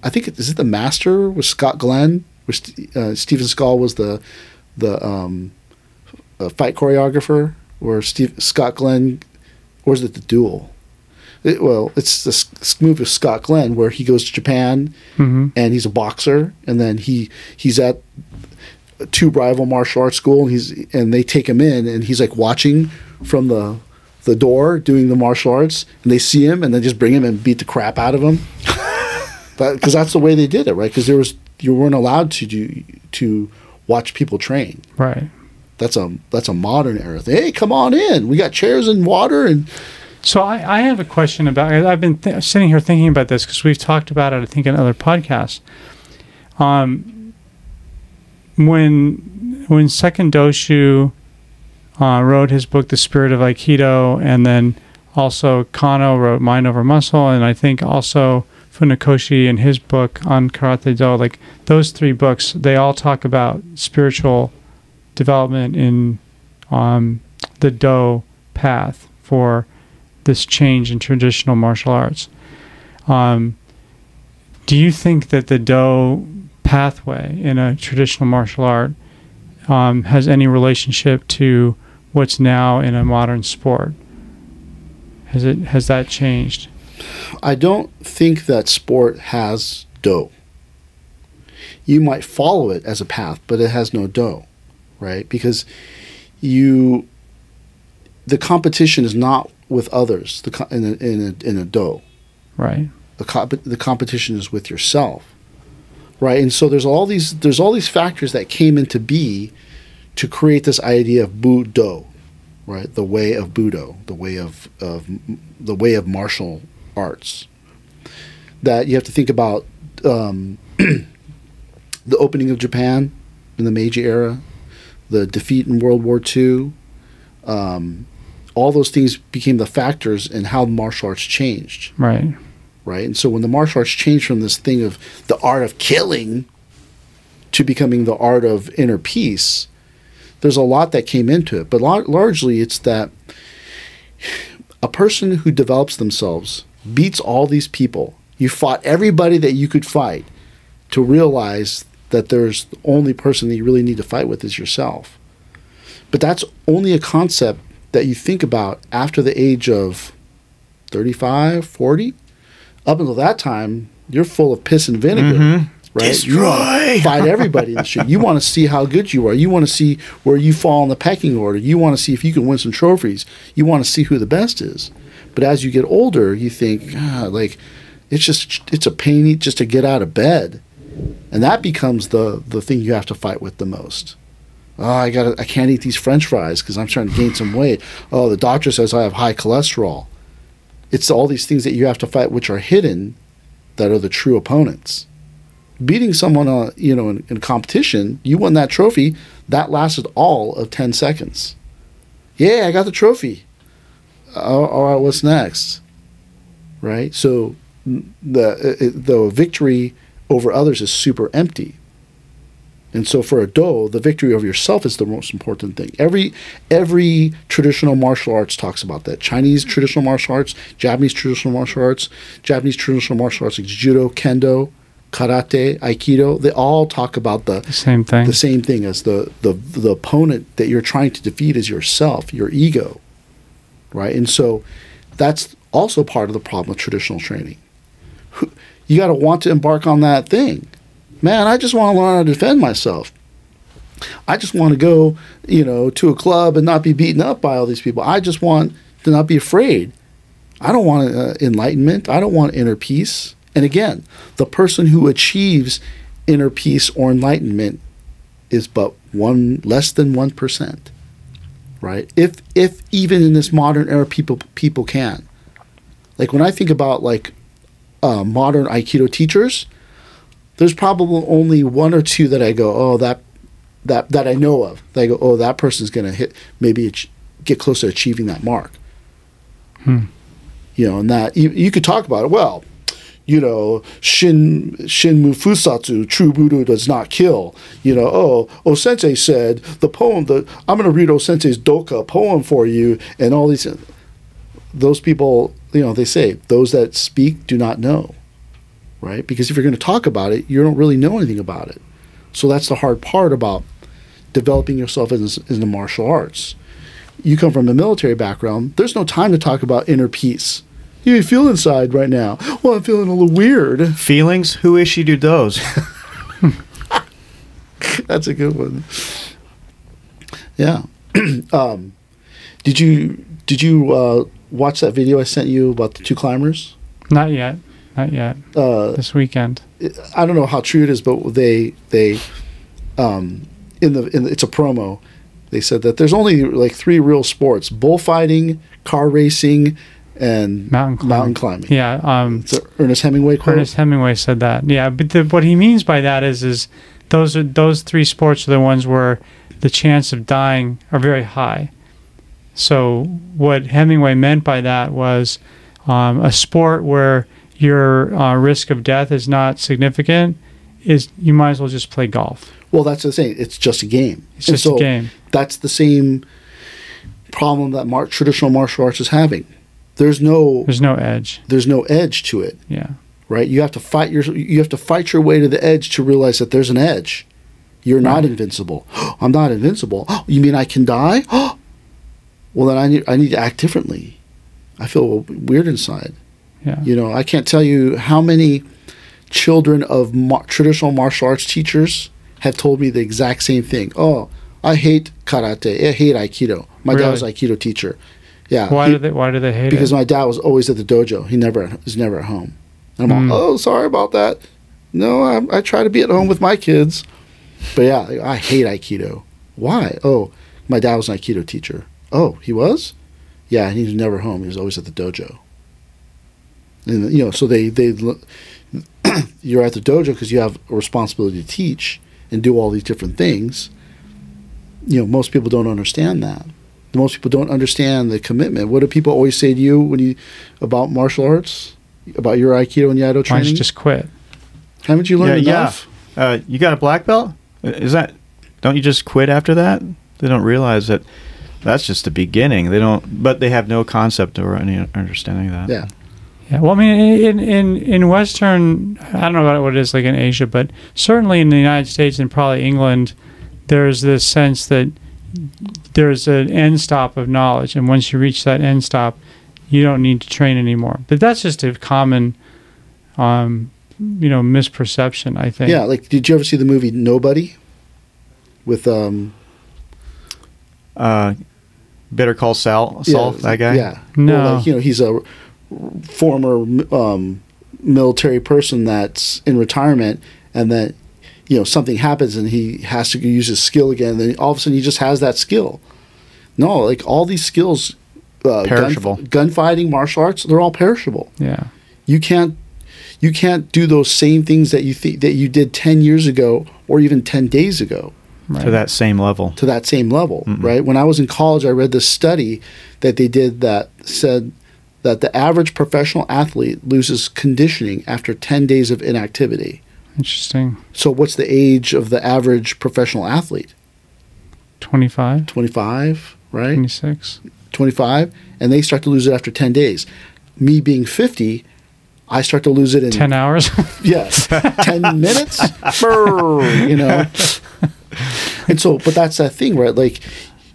I think it, is it the Master with Scott Glenn, where St- uh, Steven Seagal was the the um, uh, fight choreographer, or Steve Scott Glenn, or is it the Duel? It, well, it's this movie with Scott Glenn where he goes to Japan hmm and he's a boxer, and then he he's at two rival martial arts school, and he's and they take him in, and he's like watching from the the door doing the martial arts, and they see him, and then just bring him and beat the crap out of him. Because that's the way they did it, right? Because there was you weren't allowed to do to watch people train. Right. That's a that's a modern era thing. Hey, come on in. We got chairs and water, and So I, I have a question about. I've been th- sitting here thinking about this because we've talked about it. I think in other podcasts. Um, when when Second Doshu uh, wrote his book, The Spirit of Aikido, and then also Kano wrote Mind Over Muscle, and I think also Funakoshi in his book on Karate Do, like those three books, they all talk about spiritual development in um, the Do path for this change in traditional martial arts. Um, do you think that the Do pathway in a traditional martial art um, has any relationship to what's now in a modern sport? Has it has that changed? I don't think that sport has do. You might follow it as a path, but it has no do, right? Because you, the competition is not with others. The co- in a, in a, in a do, Right. the comp- the competition is with yourself, right? And so there's all these there's all these factors that came into be to create this idea of Budo, right? The way of Budo, the way of of the way of martial arts. That you have to think about um, the opening of Japan in the Meiji era, the defeat in World War II. Um, all those things became the factors in how martial arts changed Right. right? And so when the martial arts changed from this thing of the art of killing to becoming the art of inner peace, there's a lot that came into it. But lar- largely, it's that a person who develops themselves beats all these people. You fought everybody that you could fight to realize that there's the only person that you really need to fight with is yourself. But that's only a concept that you think about after the age of 35, 40 up until that time, you're full of piss and vinegar, mm-hmm. Right? You fight everybody in the street. You want to see how good you are. You want to see where you fall in the pecking order. You want to see if you can win some trophies. You want to see who the best is. But as you get older, you think, ah, like, it's just it's a pain just to get out of bed, and that becomes the the thing you have to fight with the most. Oh, I got I can't eat these French fries because I'm trying to gain some weight. Oh, the doctor says I have high cholesterol it's all these things that you have to fight which are hidden that are the true opponents beating someone uh, you know in, in competition you won that trophy that lasted all of 10 seconds. Yeah i got the trophy. Uh, all right what's next? Right? So the uh, the victory over others is super empty. And so for a do, the victory over yourself is the most important thing. Every every traditional martial arts talks about that. Chinese traditional martial arts, Japanese traditional martial arts, Japanese traditional martial arts like judo, kendo, karate, aikido, they all talk about the The same thing. the same thing as the, the the opponent that you're trying to defeat is yourself, your ego. Right? And so that's also part of the problem with traditional training. You got to want to embark on that thing. Man, I just want to learn how to defend myself. I just want to go, you know, to a club and not be beaten up by all these people. I just want to not be afraid. I don't want uh, enlightenment. I don't want inner peace. And again, the person who achieves inner peace or enlightenment is but one less than one percent, right? If if even in this modern era, people people can. Like when I think about like uh, modern Aikido teachers, there's probably only one or two that I go, oh that that that I know of. That I go, oh that person's gonna hit maybe get close to achieving that mark. You know, and that you, you could talk about it. Well, you know, Shin Shin Mufusatsu, true budo does not kill. You know, oh, O Sensei said the poem. The I'm going to read O Sensei's Doka poem for you, and all these. those people, you know, they say those that speak do not know, right? Because if you're going to talk about it, you don't really know anything about it. So that's the hard part about developing yourself in, in the martial arts. You come from a military background. There's no time to talk about inner peace. You ain't feel inside right now. Well, I'm feeling a little weird. Feelings? Who issued you those? That's a good one. Yeah. um, did you did you uh, watch that video I sent you about the two climbers? Not yet. Not yet. Uh, This weekend. I don't know how true it is, but they they um, in the in the, it's a promo. They said that there's only like three real sports: bullfighting, car racing, and Mountain climbing. mountain climbing. Yeah. Um, Ernest Hemingway quote. Ernest Hemingway said that. Yeah, but the, what he means by that is, is those are those three sports are the ones where the chance of dying are very high. So what Hemingway meant by that was um, a sport where your uh, risk of death is not significant. Is you might as well just play golf. Well, that's the thing. It's just a game. It's And just a game. That's the same problem that mar- traditional martial arts is having. There's no There's no edge. there's no edge to it, Yeah. right? You have to fight your you have to fight your way to the edge to realize that there's an edge. You're not invincible. I'm not invincible. you mean I can die? well, then I need I need to act differently. I feel weird inside. Yeah. You know, I can't tell you how many children of mar- traditional martial arts teachers have told me the exact same thing. Oh, I hate karate. I hate aikido. My dad was aikido teacher. Yeah. Why he- do they Why do they hate because it? Because my dad was always at the dojo. He never was never at home. And I'm Mm. all, oh, sorry about that. No, I, I try to be at home with my kids. But yeah, I hate aikido. Why? Oh, my dad was an aikido teacher. Oh, he was? Yeah, and he was never home. He was always at the dojo. And you know, so they they you're at the dojo because you have a responsibility to teach and do all these different things. You know, most people don't understand that. Most people don't understand the commitment. What do people always say to you when you about martial arts, about your aikido and iaido Why don't training? you just quit? Haven't you learned Yeah, yeah. Uh, you got a black belt? Is that? Don't you just quit after that? They don't realize that that's just the beginning. They don't, but they have no concept or any understanding of that. Yeah. Yeah, well, I mean, in in in Western, I don't know about what it is like in Asia, but certainly in the United States and probably England, there's this sense that there's an end stop of knowledge, and once you reach that end stop, you don't need to train anymore. But that's just a common, um, you know, misperception. I think. Yeah, like did you ever see the movie Nobody? With um Uh, Better Call Saul, Saul yeah, that guy. Yeah. No. Well, like, you know, he's a former um, military person that's in retirement, and that you know something happens and he has to use his skill again. And then all of a sudden he just has that skill. No, like all these skills, uh, Perishable. Gun, gunfighting, martial arts, they're all perishable. Yeah. You can't. You can't do those same things that you think that you did ten years ago or even ten days ago Right. To that same level. to that same level, right? When I was in college, I read this study that they did that said that the average professional athlete loses conditioning after 10 days of inactivity. Interesting. So, what's the age of the average professional athlete? 25, 25, right? 26. 25, and they start to lose it after 10 days. Me being 50, I start to lose it in 10 hours. Yes, ten minutes. Brr, you know, and so, but that's that thing, right? Like,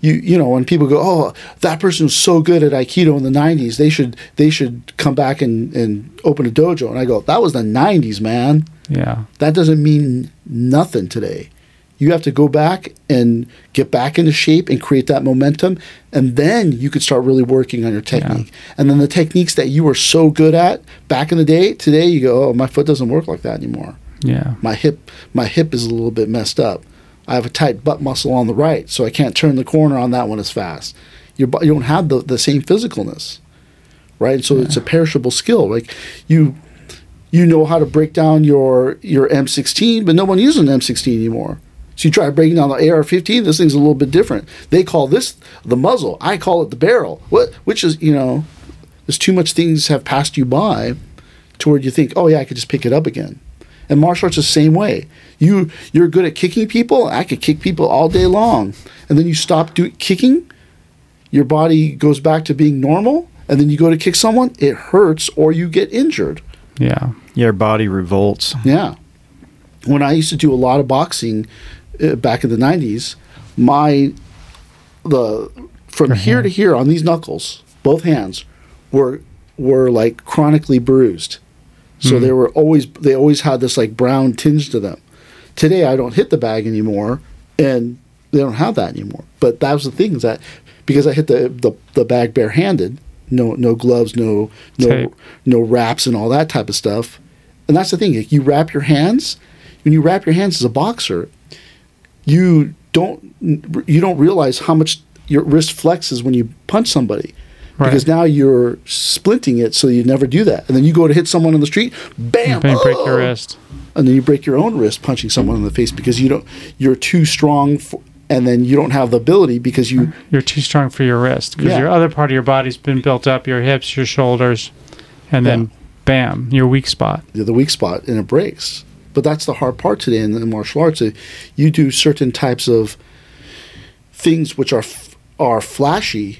you you know, when people go, "Oh, that person's so good at Aikido in the '90s, they should they should come back and and open a dojo." And I go, "That was the '90s, man. yeah. That doesn't mean nothing today. You have to go back and get back into shape and create that momentum, and then you could start really working on your technique. And then the techniques that you were so good at back in the day, today you go, "Oh, my foot doesn't work like that anymore." Yeah. my hip my hip is a little bit messed up. I have a tight butt muscle on the right, so I can't turn the corner on that one as fast. Your you don't have the, the same physicalness, right? So it's a perishable skill. Like you you know how to break down your your M16, but no one uses an M16 anymore. So you try breaking down the AR-15. This thing's a little bit different. They call this the muzzle. I call it the barrel. What? Which is you know, there's too much things have passed you by, to where you think, oh yeah, I could just pick it up again. And martial arts is the same way. You you're good at kicking people. I could kick people all day long, and then you stop do, kicking. Your body goes back to being normal, and and then you go to kick someone, it hurts or you get injured. Yeah. Your body revolts. Yeah. When I used to do a lot of boxing uh, back in the 90s, my the from Your here hand. to here on these knuckles, both hands were were like chronically bruised. So they were always they always had this like brown tinge to them. Today I don't hit the bag anymore and they don't have that anymore. But that was the thing is that because I hit the the, the bag barehanded, no no gloves, no no Tape. no wraps and all that type of stuff. And that's the thing. Like you wrap your hands, when you wrap your hands as a boxer, you don't you don't realize how much your wrist flexes when you punch somebody. Right. Because now you're splinting it, so you never do that. And then you go to hit someone on the street, bam, Bang, break your oh! wrist. And then you break your own wrist punching someone in the face because you don't you're too strong, for, and then you don't have the ability because you You're too strong for your wrist because Yeah. your other part of your body's been built up, your hips, your shoulders, and then Yeah. bam, your weak spot. you're the weak spot and it breaks. But that's the hard part today in the martial arts. You do certain types of things which are f- are flashy.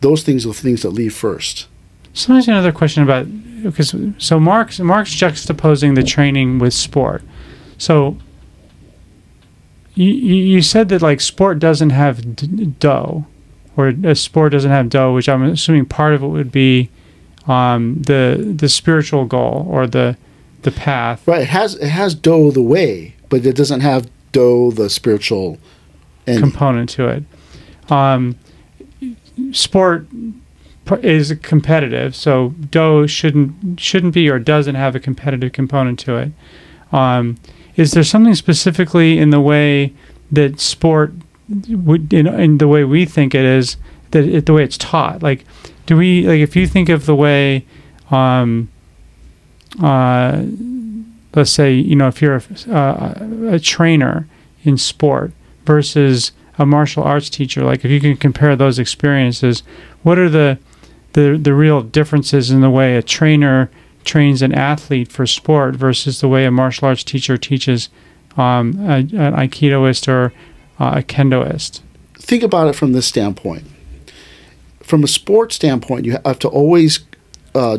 Those things are the things that leave first. Sometimes another question about because so Mark's Mark's juxtaposing the training with sport. So you you said that like sport doesn't have d- do, or a sport doesn't have do, which I'm assuming part of it would be um, the the spiritual goal or the the path. Right? It has it has do the way, but it doesn't have do the spiritual. Component to it. Um, sport is competitive, so Do shouldn't shouldn't be or doesn't have a competitive component to it. Um, is there something specifically in the way that sport would in, in the way we think it is that it, the way it's taught? Like, do we like if you think of the way, um, uh, let's say you know if you're a, uh, a trainer in sport versus a martial arts teacher like if you can compare those experiences what are the the the real differences in the way a trainer trains an athlete for sport versus the way a martial arts teacher teaches um, a, an aikidoist or uh, a kendoist think about it from this standpoint. From a sport standpoint, you have to always uh,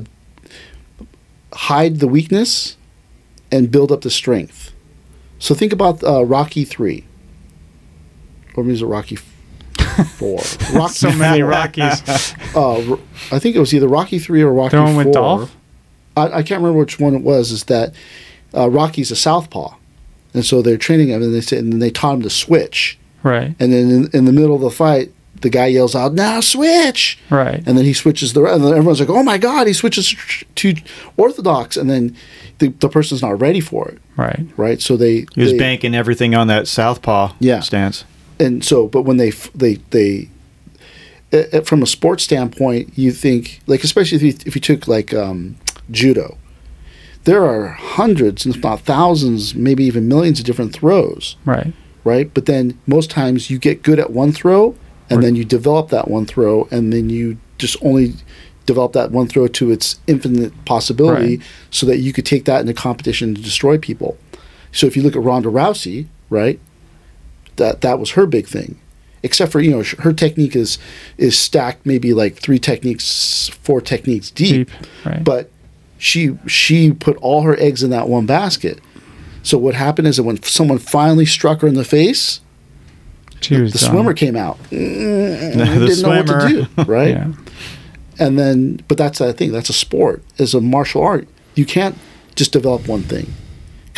hide the weakness and build up the strength. So think about uh, Rocky three, or maybe it Rocky four. Rocky so many four. rockies Uh, R- I think it was either Rocky three or Rocky The one four. with Dolph? I, I can't remember which one it was. Is that uh, Rocky's a southpaw, and so they're training him, and they said, and then they taught him to switch. right And then in, in the middle of the fight, the guy yells out, "Now switch!" right And then he switches the, and then everyone's like, "Oh my god!" He switches to orthodox, and then the, the person's not ready for it, right right? So they, He was they- banking everything on that southpaw Yeah. stance. And so, but when they they they uh, from a sports standpoint, you think like especially if you if you took like um, judo, there are hundreds, if not thousands, maybe even millions of different throws. right right? But then most times you get good at one throw, and Right. then you develop that one throw, and then you just only develop that one throw to its infinite possibility, Right. so that you could take that in a competition to destroy people. So if you look at Ronda Rousey, right, that that was her big thing. Except for you know her technique is is stacked maybe like three techniques, four techniques deep deep right but she she put all her eggs in that one basket. So what happened is that when someone finally struck her in the face, the swimmer came out. Mm, The didn't know what to swimmer. do, right? yeah And then, but that's the thing. That's a sport. As a martial art, you can't just develop one thing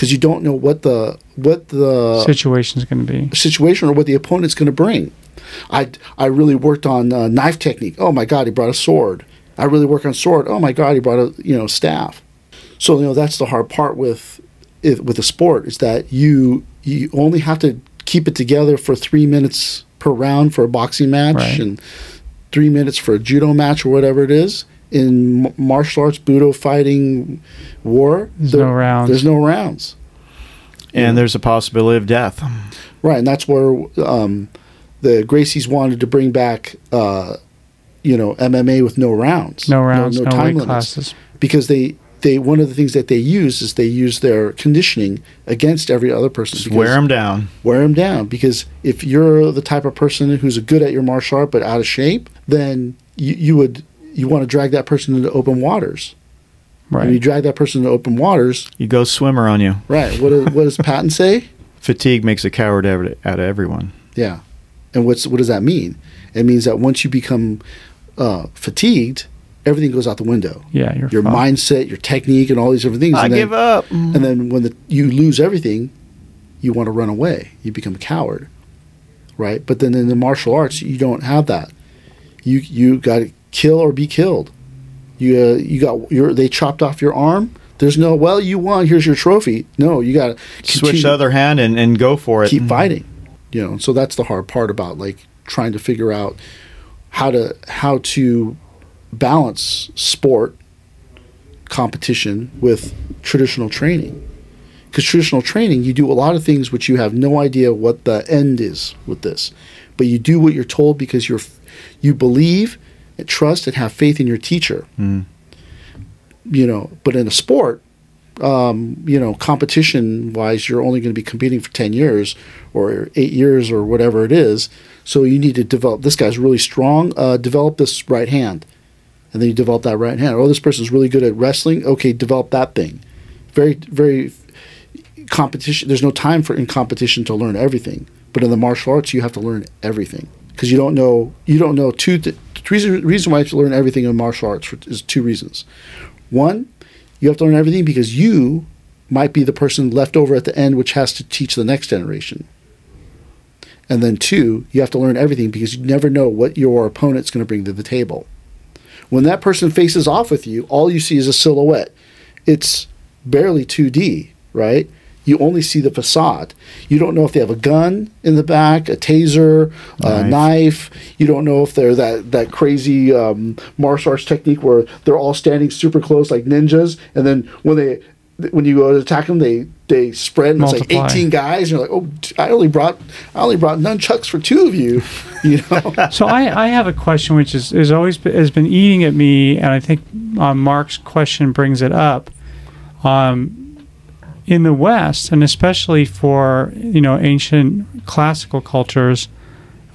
because you don't know what the what the situation's going to be situation or what the opponent's going to bring. I I really worked on uh, knife technique. Oh my God, he brought a sword. I really work on sword. Oh my God, he brought a you know staff. So you know that's the hard part with it, with the sport is that you you only have to keep it together for three minutes per round for a boxing match Right. and three minutes for a judo match or whatever it is. In martial arts, budo, fighting, war, There's no rounds. There's no rounds. And there's a possibility of death. Right, and that's where um, the Gracies wanted to bring back, uh, you know, MMA with no rounds, no rounds no, weight classes because they they one of the things that they use is they use their conditioning against every other person. Just wear them down. wear them down because if you're the type of person who's good at your martial art but out of shape, then you, you would you want to drag that person into open waters. Right. When you drag that person into open waters, You go swimmer on you. right? What, does- what does Patton say? Fatigue makes a coward out of everyone. Yeah. And what's what does that mean? It means that once you become uh, fatigued, everything goes out the window. yeah, Your fine. mindset, your technique, and all these different things. I and then, give up. And then when the, you lose everything, you want to run away. You become a coward, right? But then in the martial arts, you don't have that. You you got to kill or be killed. You uh, you got your they chopped off your arm. There's no well you won. Here's your trophy. No, you got to Switch the other hand and, and go for it. keep fighting you know so that's the hard part about like trying to figure out how to how to balance sport competition with traditional training because traditional training you do a lot of things which you have no idea what the end is with this but you do what you're told because you're you believe trust and have faith in your teacher. Mm. you know but in a sport um, you know competition wise you're only going to be competing for 10 years or 8 years or whatever it is. So you need to develop this guy's really strong uh, develop this right hand. And then you develop that right hand. Oh this person's really good at wrestling? Okay develop that thing. Very very competition there's no time for in competition to learn everything. But in the martial arts you have to learn everything. Because you don't know you don't know two th- reason, reason why you have to learn everything in martial arts for, is two reasons. One you have to learn everything because you might be the person left over at the end which has to teach the next generation. And then two you have to learn everything because you never know what your opponent's going to bring to the table. When that person faces off with you all you see is a silhouette. It's barely 2d right you only see the facade you don't know if they have a gun in the back a taser a Knife. knife you don't know if they're that that crazy um, martial arts technique where they're all standing super close like ninjas and then when they when you go to attack them they they spread and it's like 18 guys and you're like oh i only brought i only brought nunchucks for two of you you know so I, I have a question which is, is always be- has been eating at me, and I think um, Mark's question brings it up. Um, in the West, and especially for you know ancient classical cultures,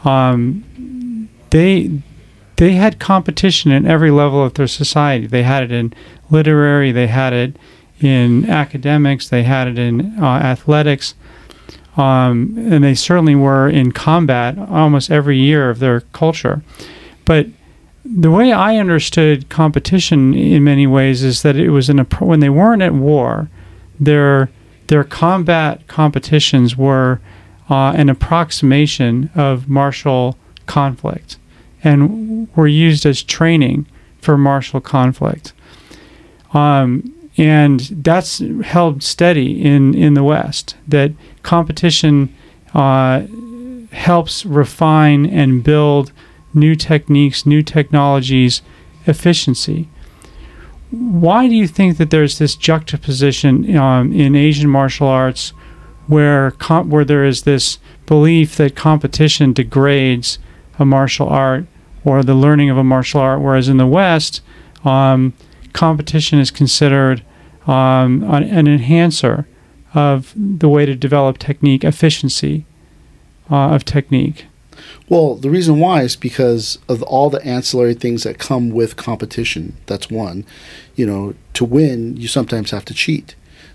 um, they they had competition in every level of their society. They had it in literary, they had it in academics, they had it in uh, athletics um, and they certainly were in combat almost every year of their culture. But the way I understood competition in many ways is that it was an appro- when they weren't at war, their their combat competitions were uh, an approximation of martial conflict, and were used as training for martial conflict. Um, and that's held steady in, in the West. That competition uh, helps refine and build new techniques, new technologies, efficiency. Why do you think that there's this juxtaposition um, in Asian martial arts where com- where there is this belief that competition degrades a martial art or the learning of a martial art, whereas in the West, um, competition is considered um, an, an enhancer of the way to develop technique, efficiency uh, of technique. Well, the reason why is because of all the ancillary things that come with competition. That's one. You know, to win, you sometimes have to cheat.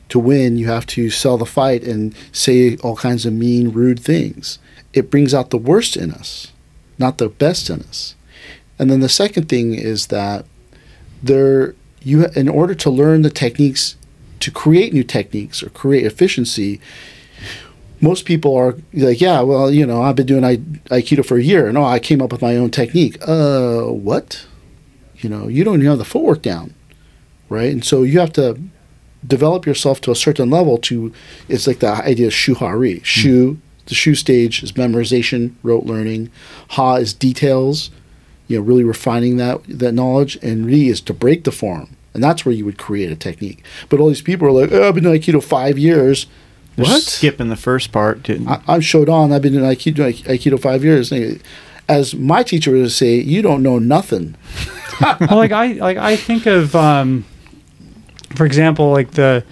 To win, you have to sell the fight and say all kinds of mean, rude things. It brings out the worst in us, not the best in us. And then the second thing is that there you in order to learn the techniques to create new techniques or create efficiency most people are like, yeah, well, you know, I've been doing I- Aikido for a year, and oh, I came up with my own technique. Uh, what? You know, you don't even have the footwork down, right? And so you have to develop yourself to a certain level. To it's like the idea of shuhari. Shu, the shu stage is memorization, rote learning. Ha is details, you know, really refining that that knowledge, and Ri is to break the form, and that's where you would create a technique. But all these people are like, oh, I've been doing Aikido five years. What? Skipping the first part. To, I, I'm Shodan. I've been in Aikido, Aikido five years. As my teacher would say, you don't know nothing. well, like I like I think of, um, for example, like the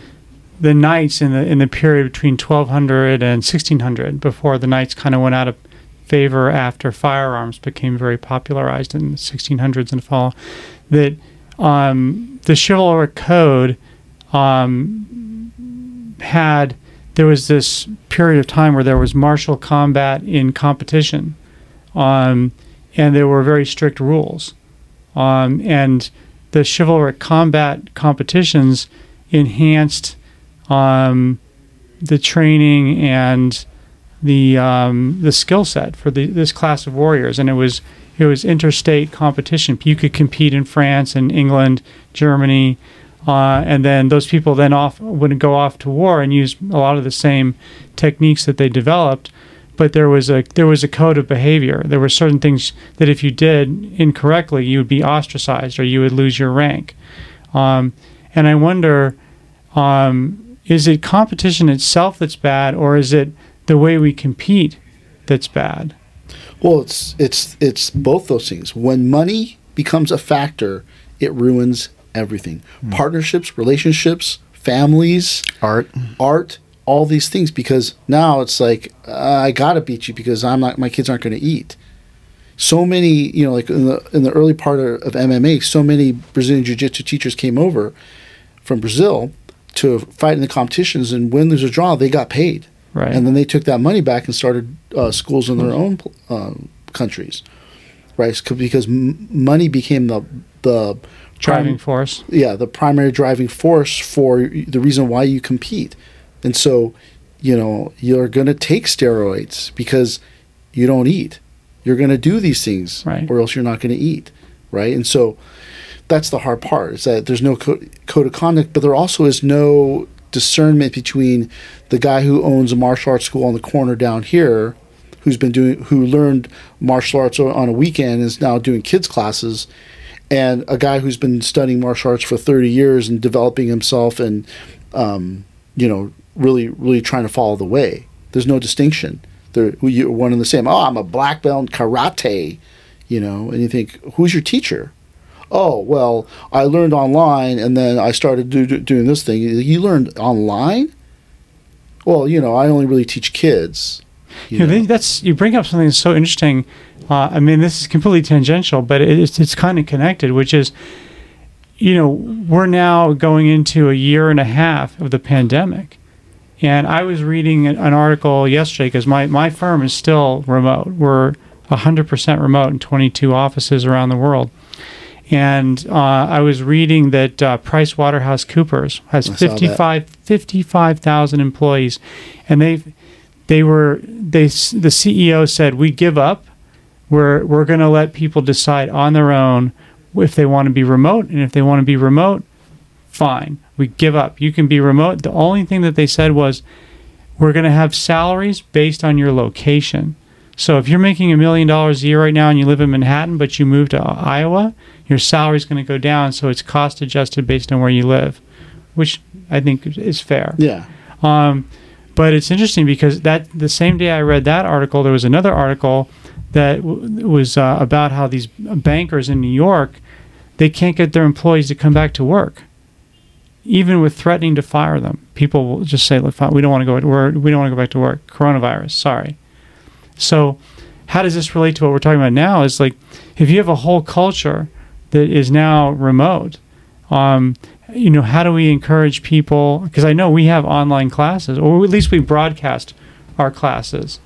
the knights in the in the period between 1200 and 1600, before the knights kind of went out of favor after firearms became very popularized in the 1600s and fall. That um, the chivalric code um, had there was this period of time where there was martial combat in competition, um, and there were very strict rules, um, and the chivalric combat competitions enhanced um, the training and the um, the skill set for the, this class of warriors, and it was it was interstate competition. You could compete in France and England, Germany, uh, and then those people then off would go off to war and use a lot of the same techniques that they developed. But there was a there was a code of behavior. There were certain things that if you did incorrectly, you would be ostracized or you would lose your rank. Um, and I wonder, um, is it competition itself that's bad, or is it the way we compete that's bad? Well, it's it's it's both those things. When money becomes a factor, it ruins everything. Partnerships, relationships, families, Art. art, all these things because now it's like uh, I got to beat you because I'm not my kids aren't going to eat. So many, you know, like in the in the early part of, of MMA, so many Brazilian jiu-jitsu teachers came over from Brazil to fight in the competitions and win there's a draw, they got paid. Right. And then they took that money back and started uh, schools in their own uh, countries, right? Because m- money became the the Driving prim- force. yeah, the primary driving force for the reason why you compete. And so, you know, you're going to take steroids because you don't eat. You're going to do these things Right. or else you're not going to eat, right? And so that's the hard part is that there's no co- code of conduct, but there also is no discernment between the guy who owns a martial arts school on the corner down here who's been doing who learned martial arts on a weekend is now doing kids classes and a guy who's been studying martial arts for 30 years and developing himself and um, you know really really trying to follow the way. There's no distinction. They're you're one and the same. Oh i'm a black belt in karate you know and you think who's your teacher? Oh well i learned online and then i started do, do- doing this thing. You learned online? Well you know i only really teach kids you You know, know? that's you bring up something so interesting. Uh, I mean, this is completely tangential, but it's it's kind of connected, which is, you know, we're now going into a year and a half of the pandemic, and I was reading an, an article yesterday because my my firm is still remote. We're hundred percent remote in 22 offices around the world. And uh, I was reading that uh, PricewaterhouseCoopers has I saw that. 55 55,000 employees, and they've they were they the CEO said we give up. We're we're going to let people decide on their own if they want to be remote, and if they want to be remote, fine. We give up. You can be remote. The only thing that they said was we're going to have salaries based on your location. So if you're making a million dollars a year right now and you live in Manhattan, but you move to Iowa, your salary's going to go down. So it's cost adjusted based on where you live, which I think is fair. yeah Um, but it's interesting because that the same day I read that article, there was another article that w- was uh, about how these bankers in New York they can't get their employees to come back to work, even with threatening to fire them. People will just say, "Look, we don't want to go. We don't want to go back to work. Coronavirus. Sorry." So, how does this relate to what we're talking about now? Is like if you have a whole culture that is now remote, um, you know, how do we encourage people? Because I know we have online classes, or at least we broadcast our classes.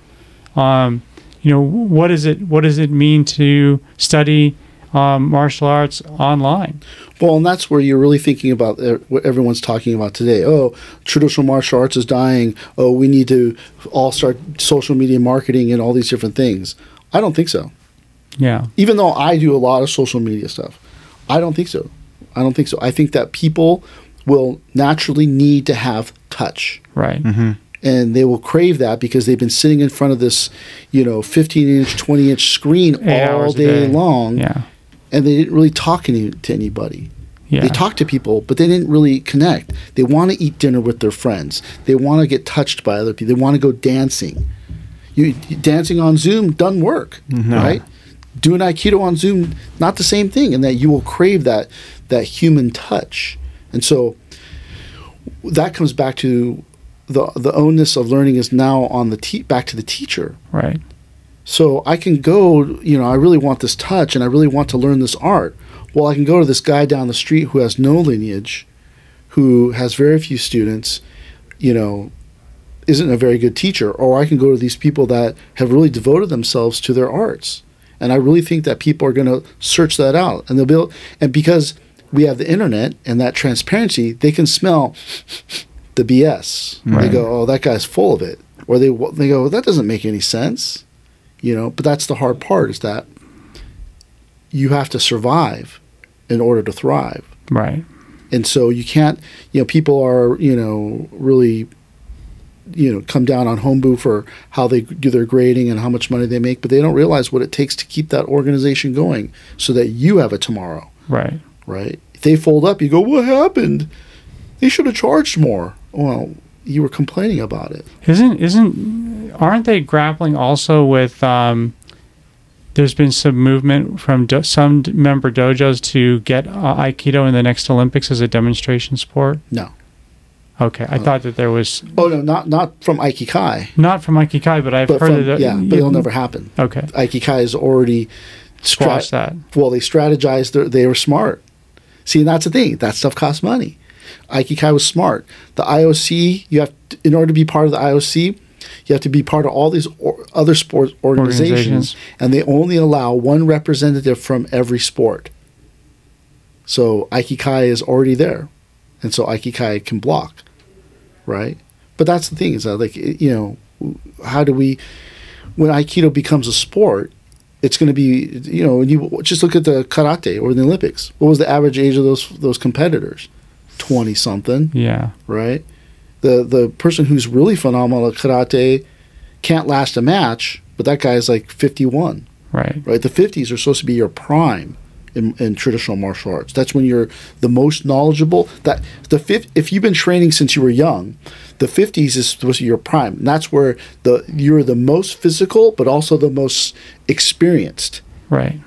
Um, you know, what is it? What does it mean to study um, martial arts online? Well, and that's where you're really thinking about uh, what everyone's talking about today. Oh, traditional martial arts is dying. Oh, we need to all start social media marketing and all these different things. I don't think so. Yeah, Even though I do a lot of social media stuff, I don't think so. I don't think so. I think that people will naturally need to have touch right. Mm-hmm. and they will crave that because they've been sitting in front of this, you know, 15 inch, 20 inch screen Eight all day, day. long, Yeah, and they didn't really talk any, to anybody. yeah, They talk to people, but they didn't really connect. They want to eat dinner with their friends. They want to get touched by other people. They want to go dancing. You dancing on Zoom doesn't work, right? Doing Aikido on Zoom, not the same thing, and that you will crave that that human touch. And so that comes back to the the onus of learning is now on the te- back to the teacher. right. So I can go, you know, I really want this touch and I really want to learn this art. Well, I can go to this guy down the street who has no lineage, who has very few students, you know, isn't a very good teacher, or I can go to these people that have really devoted themselves to their arts. And I really think that people are going to search that out, and they'll be, able, and because we have the internet and that transparency, they can smell the BS. They go, "Oh, that guy's full of it," or they they go, "That doesn't make any sense," you know. But that's the hard part is that you have to survive in order to thrive Right. and so you can't you know people are you know really you know come down on Hombu for how they do their grading and how much money they make but they don't realize what it takes to keep that organization going so that you have a tomorrow Right. right if they fold up you go what happened they should have charged more well you were complaining about it Isn't isn't aren't they grappling also with? Um, there's been some movement from do- some member dojos to get uh, Aikido in the next Olympics as a demonstration sport. no Okay, I thought that there was oh no not not from aikikai not from Aikikai, but I've but heard from that. yeah but it'll never happen Okay, aikikai is already strat- that. well, they strategized. They, they were smart. See, and that's the thing. That stuff costs money. Aikikai was smart. The IOC, you have to, in order to be part of the IOC, you have to be part of all these or, other sports organizations, Organizations. and they only allow one representative from every sport. So Aikikai is already there, and so Aikikai can block, right? But that's the thing is that like you know, how do we when Aikido becomes a sport? It's going to be you know, when you just look at the karate or the Olympics. What was the average age of those those competitors? Twenty something, Yeah, right? The the person who's really phenomenal at karate can't last a match, but that guy's like fifty one right. right? The 50s are supposed to be your prime in, in traditional martial arts. That's when you're the most knowledgeable. That the fifth, if you've been training since you were young, the 50s is supposed to be your prime. And that's where the you're the most physical, but also the most experienced. Right.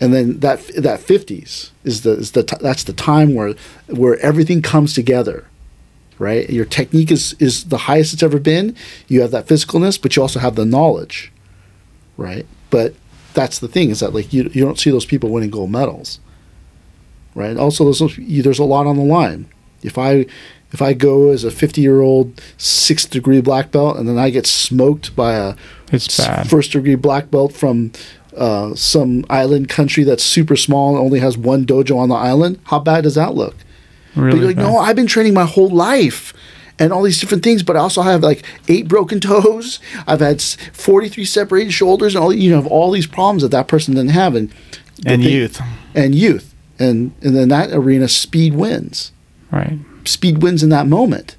And then that that 50s is the is the t- that's the time where where everything comes together. Right, your technique is is the highest it's ever been. You have that physicalness, but you also have the knowledge right? But that's the thing is that like you you don't see those people winning gold medals, right? Also, there's there's a lot on the line. If I if I go as a 50 year old sixth degree black belt and then I get smoked by a It's s- bad. first degree black belt from uh, some island country that's super small and only has one dojo on the island, how bad does that look? Really but you're like, bad. no, I've been training my whole life and all these different things, but I also have like eight broken toes. I've had 43 separated shoulders and all, you know, have all these problems that that person didn't have. And, and thing- youth. And youth. And, and in that arena, speed wins. Right. Speed wins in that moment,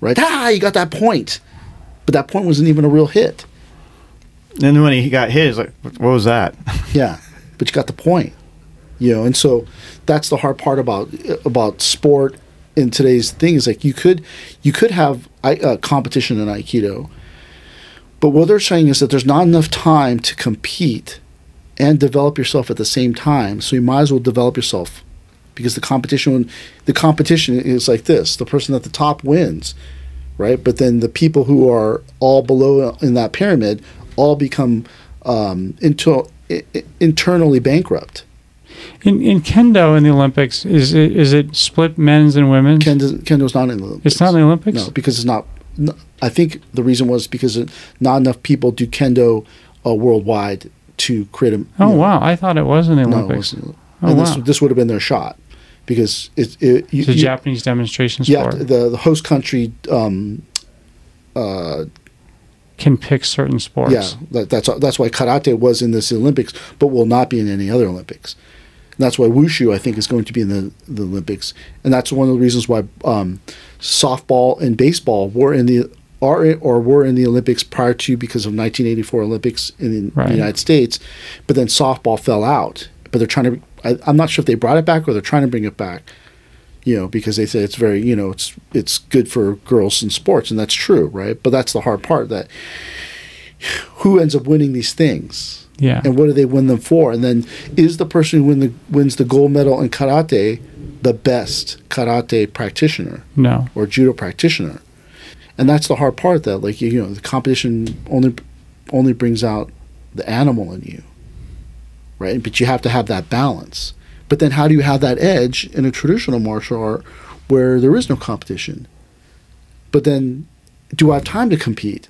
right? Ah, you got that point. But that point wasn't even a real hit. And when he got hit, he's like, "What was that?" Yeah, but you got the point, you know. And so that's the hard part about about sport in today's thing is like you could you could have uh, competition in Aikido, but what they're saying is that there's not enough time to compete and develop yourself at the same time. So you might as well develop yourself because the competition the competition is like this: the person at the top wins, right? But then the people who are all below in that pyramid all become um, into, internally bankrupt. In in kendo in the Olympics, is it, is it split men's and women's? Kendo, kendo's not in the Olympics. it's not in the Olympics. No, because it's not. No, I think the reason was because not enough people do kendo uh, worldwide to create a. Oh know, wow, I thought it was in the No, it Olympics. wasn't. Oh, and wow. this this would have been their shot because it, it you, it's a you- Japanese demonstration sport. to- the the host country. Um, uh, Can pick certain sports. yeah, that, that's that's why karate was in this Olympics, but will not be in any other Olympics. And that's why wushu, I think, is going to be in the, the Olympics, and that's one of the reasons why um, softball and baseball were in the are or were in the Olympics prior to because of 1984 Olympics in the Right. United States, but then softball fell out. But they're trying to. I, I'm not sure if they brought it back or they're trying to bring it back. You know, because they say it's very, you know, it's it's good for girls in sports, and that's true, right? But that's the hard part that who ends up winning these things Yeah. and what do they win them for and then is the person who win the, wins the gold medal in karate the best karate practitioner no. or judo practitioner and that's the hard part that like you know the competition only only brings out the animal in you, right? But you have to have that balance. But then, how do you have that edge in a traditional martial art where there is no competition? But then, do I have time to compete?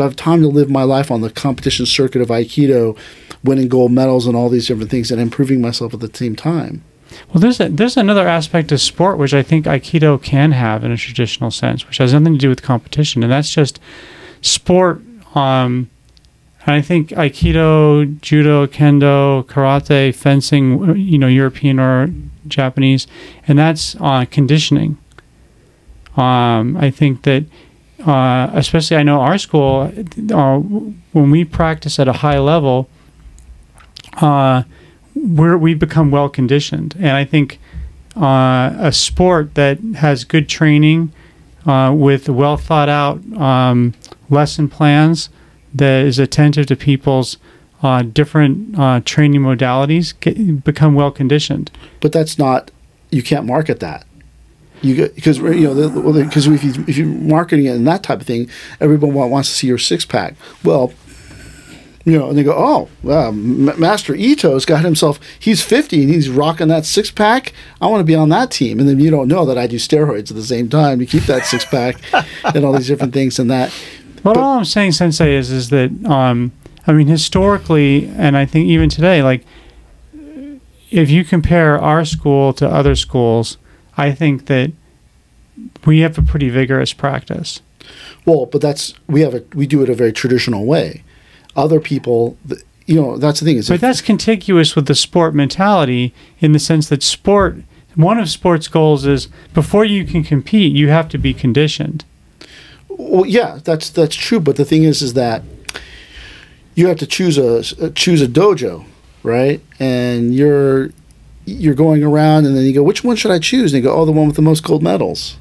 Do I have time to live my life on the competition circuit of Aikido, winning gold medals and all these different things, and improving myself at the same time? Well, there's a, there's another aspect of sport which I think Aikido can have in a traditional sense, which has nothing to do with competition, and that's just sport. Um, and I think Aikido, Judo, Kendo, Karate, fencing, you know, European or Japanese, and that's uh, conditioning. Um, I think that, uh, especially I know our school, uh, when we practice at a high level, uh, we're, we become well conditioned. And I think uh, a sport that has good training uh, with well thought out um, lesson plans that is attentive to people's uh, different training modalities get, become well conditioned. But that's not. You can't market that. You get because you know because if you if you're marketing it and that type of thing, everyone wants to see your six pack. Well, you know, and they go, oh, well, Master Ito's got himself, he's 50 and he's rocking that six pack. I want to be on that team. And then you don't know that I do steroids at the same time to keep that six pack and all these different things and that. Well, but, all I'm saying, Sensei, is, is that, um, I mean, historically, and I think even today, like, if you compare our school to other schools, I think that we have a pretty vigorous practice. Well, but that's we have a we do it a very traditional way. Other people you know that's the thing is but that's contiguous with the sport mentality in the sense that sport one of sports goals is before you can compete you have to be conditioned. Well yeah that's that's true but the thing is is that you have to choose a choose a dojo right? And you're you're going around and then you go which one should i choose and you go oh the one with the most gold medals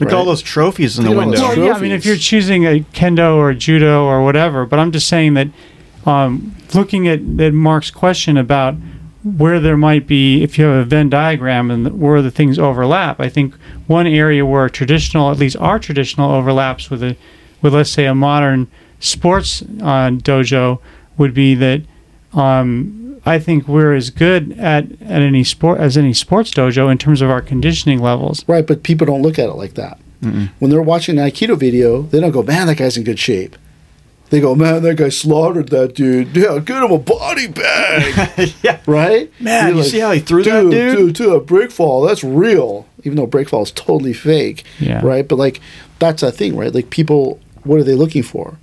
Look right? at all those trophies in the window. Well, yeah, I mean, if you're choosing a kendo or judo or whatever, but I'm just saying that um, looking at, at Mark's question about where there might be, if you have a Venn diagram and where the things overlap, I think one area where traditional, at least our traditional, overlaps with a, with let's say a modern sports uh, dojo would be that um, I think we're as good at, at any sport as any sports dojo in terms of our conditioning levels. Right, but people don't look at it like that. Mm-mm. When they're watching an Aikido video, they don't go, "Man, that guy's in good shape." They go, "Man, that guy slaughtered that dude. Yeah, get him a body bag." yeah, right. Man, you like, see how he threw dude, that dude? Dude, dude, a break fall. That's real, even though break fall is totally fake. Yeah. Right, but like that's a thing, right? Like people, what are they looking for?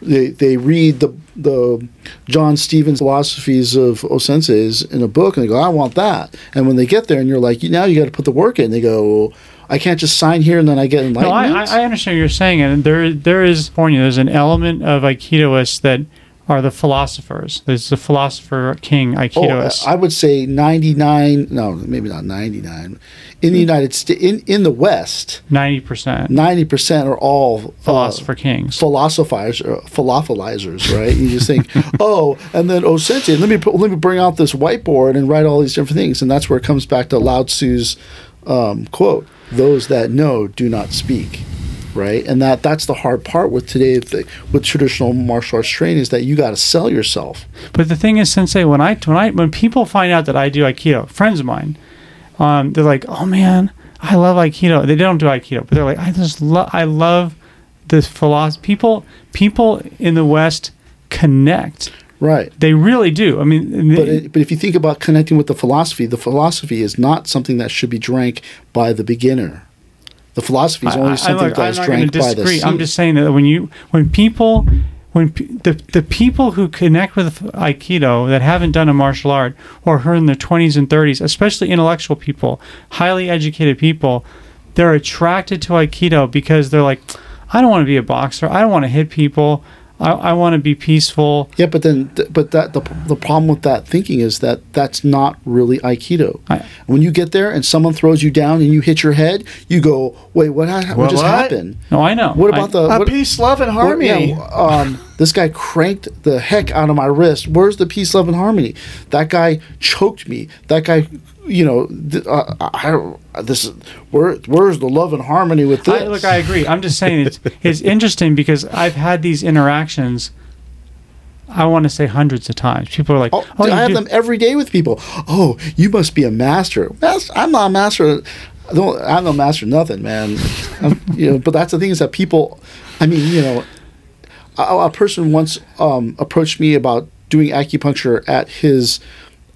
They they read the the John Stevens philosophies of Osenseis in a book and they go, I want that. And when they get there and you're like, now you got to put the work in. They go, I can't just sign here and then I get enlightenment. No, I, I understand what you're saying, and there there is for you there's an element of Aikidoists that are the philosophers. There's the philosopher king Aikidoist. Oh, I would say 99, no, maybe not 99. In the United States, in, in the West, 90%. 90% are all philosopher uh, kings. Philosophizers, uh, philosophizers, right? you just think, oh, and then oh, sensei, let me put, let me bring out this whiteboard and write all these different things. And that's where it comes back to Lao Tzu's um, quote those that know do not speak right? And that that's the hard part with today with traditional martial arts training is that you got to sell yourself. But the thing is, Sensei, when I when I when people find out that I do Aikido, friends of mine, um, they're like, "Oh man, I love Aikido." They don't do Aikido, but they're like, "I just love I love this philosophy." People people in the West connect. Right. They really do. I mean, but, it, but if you think about connecting with the philosophy, the philosophy is not something that should be drank by the beginner the philosophy is only I, something I, that is drank by the sea. I'm just saying that when you when people when the the people who connect with aikido that haven't done a martial art or who are in their 20s and 30s especially intellectual people highly educated people they're attracted to aikido because they're like i don't want to be a boxer. I don't want to hit people I, I want to be peaceful. Yeah, but then, th- but that the, the problem with that thinking is that that's not really Aikido. I, when you get there and someone throws you down and you hit your head, you go, "Wait, what? Ha- what, what just happened?" No, I know. What about I, the what, peace, love, and harmony? What, yeah, um, this guy cranked the heck out of my wrist. Where's the peace, love, and harmony? That guy choked me. That guy you know, th- uh, I, this is where where's the love and harmony with this? I, look, I agree. I'm just saying it's it's interesting because I've had these interactions I want to say hundreds of times. People are like, Oh, "Oh, I have do- them every day with people. Oh, you must be a master. Mas- I'm not a master. I don't, I'm no master of nothing, man. You know, but that's the thing is that people. I mean, you know, a, a person once um, approached me about doing acupuncture at his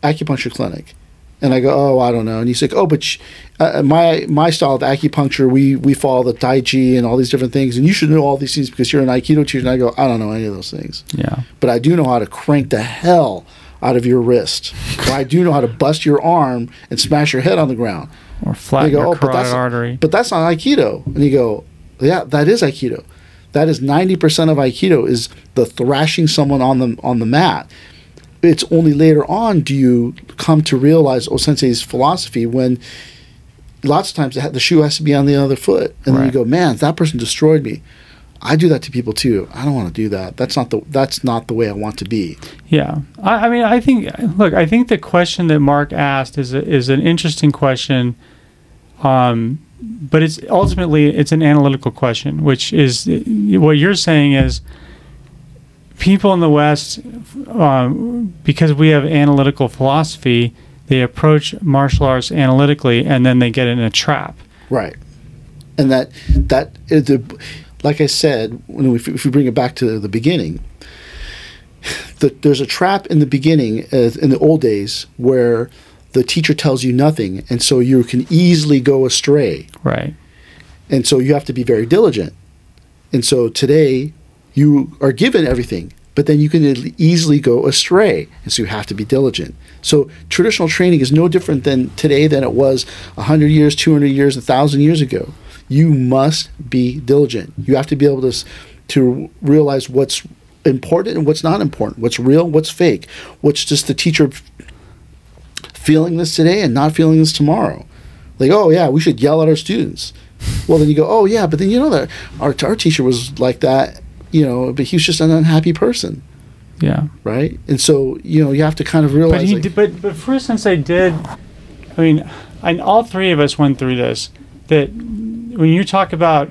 acupuncture clinic, and I go, "Oh, I don't know." And he's like, "Oh, but sh- uh, my my style of acupuncture, we we follow the Tai Chi and all these different things, and you should know all these things because you're an Aikido teacher." And I go, "I don't know any of those things." yeah, but I do know how to crank the hell out of your wrist. or I do know how to bust your arm and smash your head on the ground. or flatten go, your oh, but carotid that's, artery." but that's not Aikido. And you go, yeah, that is Aikido. That is 90% of Aikido is the thrashing someone on the, on the mat. It's only later on do you come to realize O Sensei's philosophy when lots of times the the shoe has to be on the other foot. And then you go, man, that person destroyed me. I do that to people too. I don't want to do that. That's not the that's not the way I want to be. Yeah, I, I mean, I think look, I think the question that Mark asked is a, is an interesting question, um, but it's ultimately it's an analytical question, which is what you're saying is people in the West, um, because we have analytical philosophy, they approach martial arts analytically, and then they get in a trap. Right. And that that is the like I said, when we, if we bring it back to the beginning, the, there's a trap in the beginning uh, in the old days where the teacher tells you nothing, and so you can easily go astray, Right. and so you have to be very diligent. And so today, you are given everything, but then you can easily go astray, and so you have to be diligent. So traditional training is no different than today than it was hundred years, two hundred years, thousand years ago. You must be diligent. You have to be able to to realize what's important and what's not important, what's real, what's fake, what's just the teacher feeling this today and not feeling this tomorrow. Like, oh yeah, we should yell at our students. Well, then you go, oh yeah, but then you know that our our teacher was like that, you know, but he was just an unhappy person, Yeah. right? And so you know you have to kind of realize. But he like, did, but but for instance, I did. I mean, and all three of us went through this. That when you talk about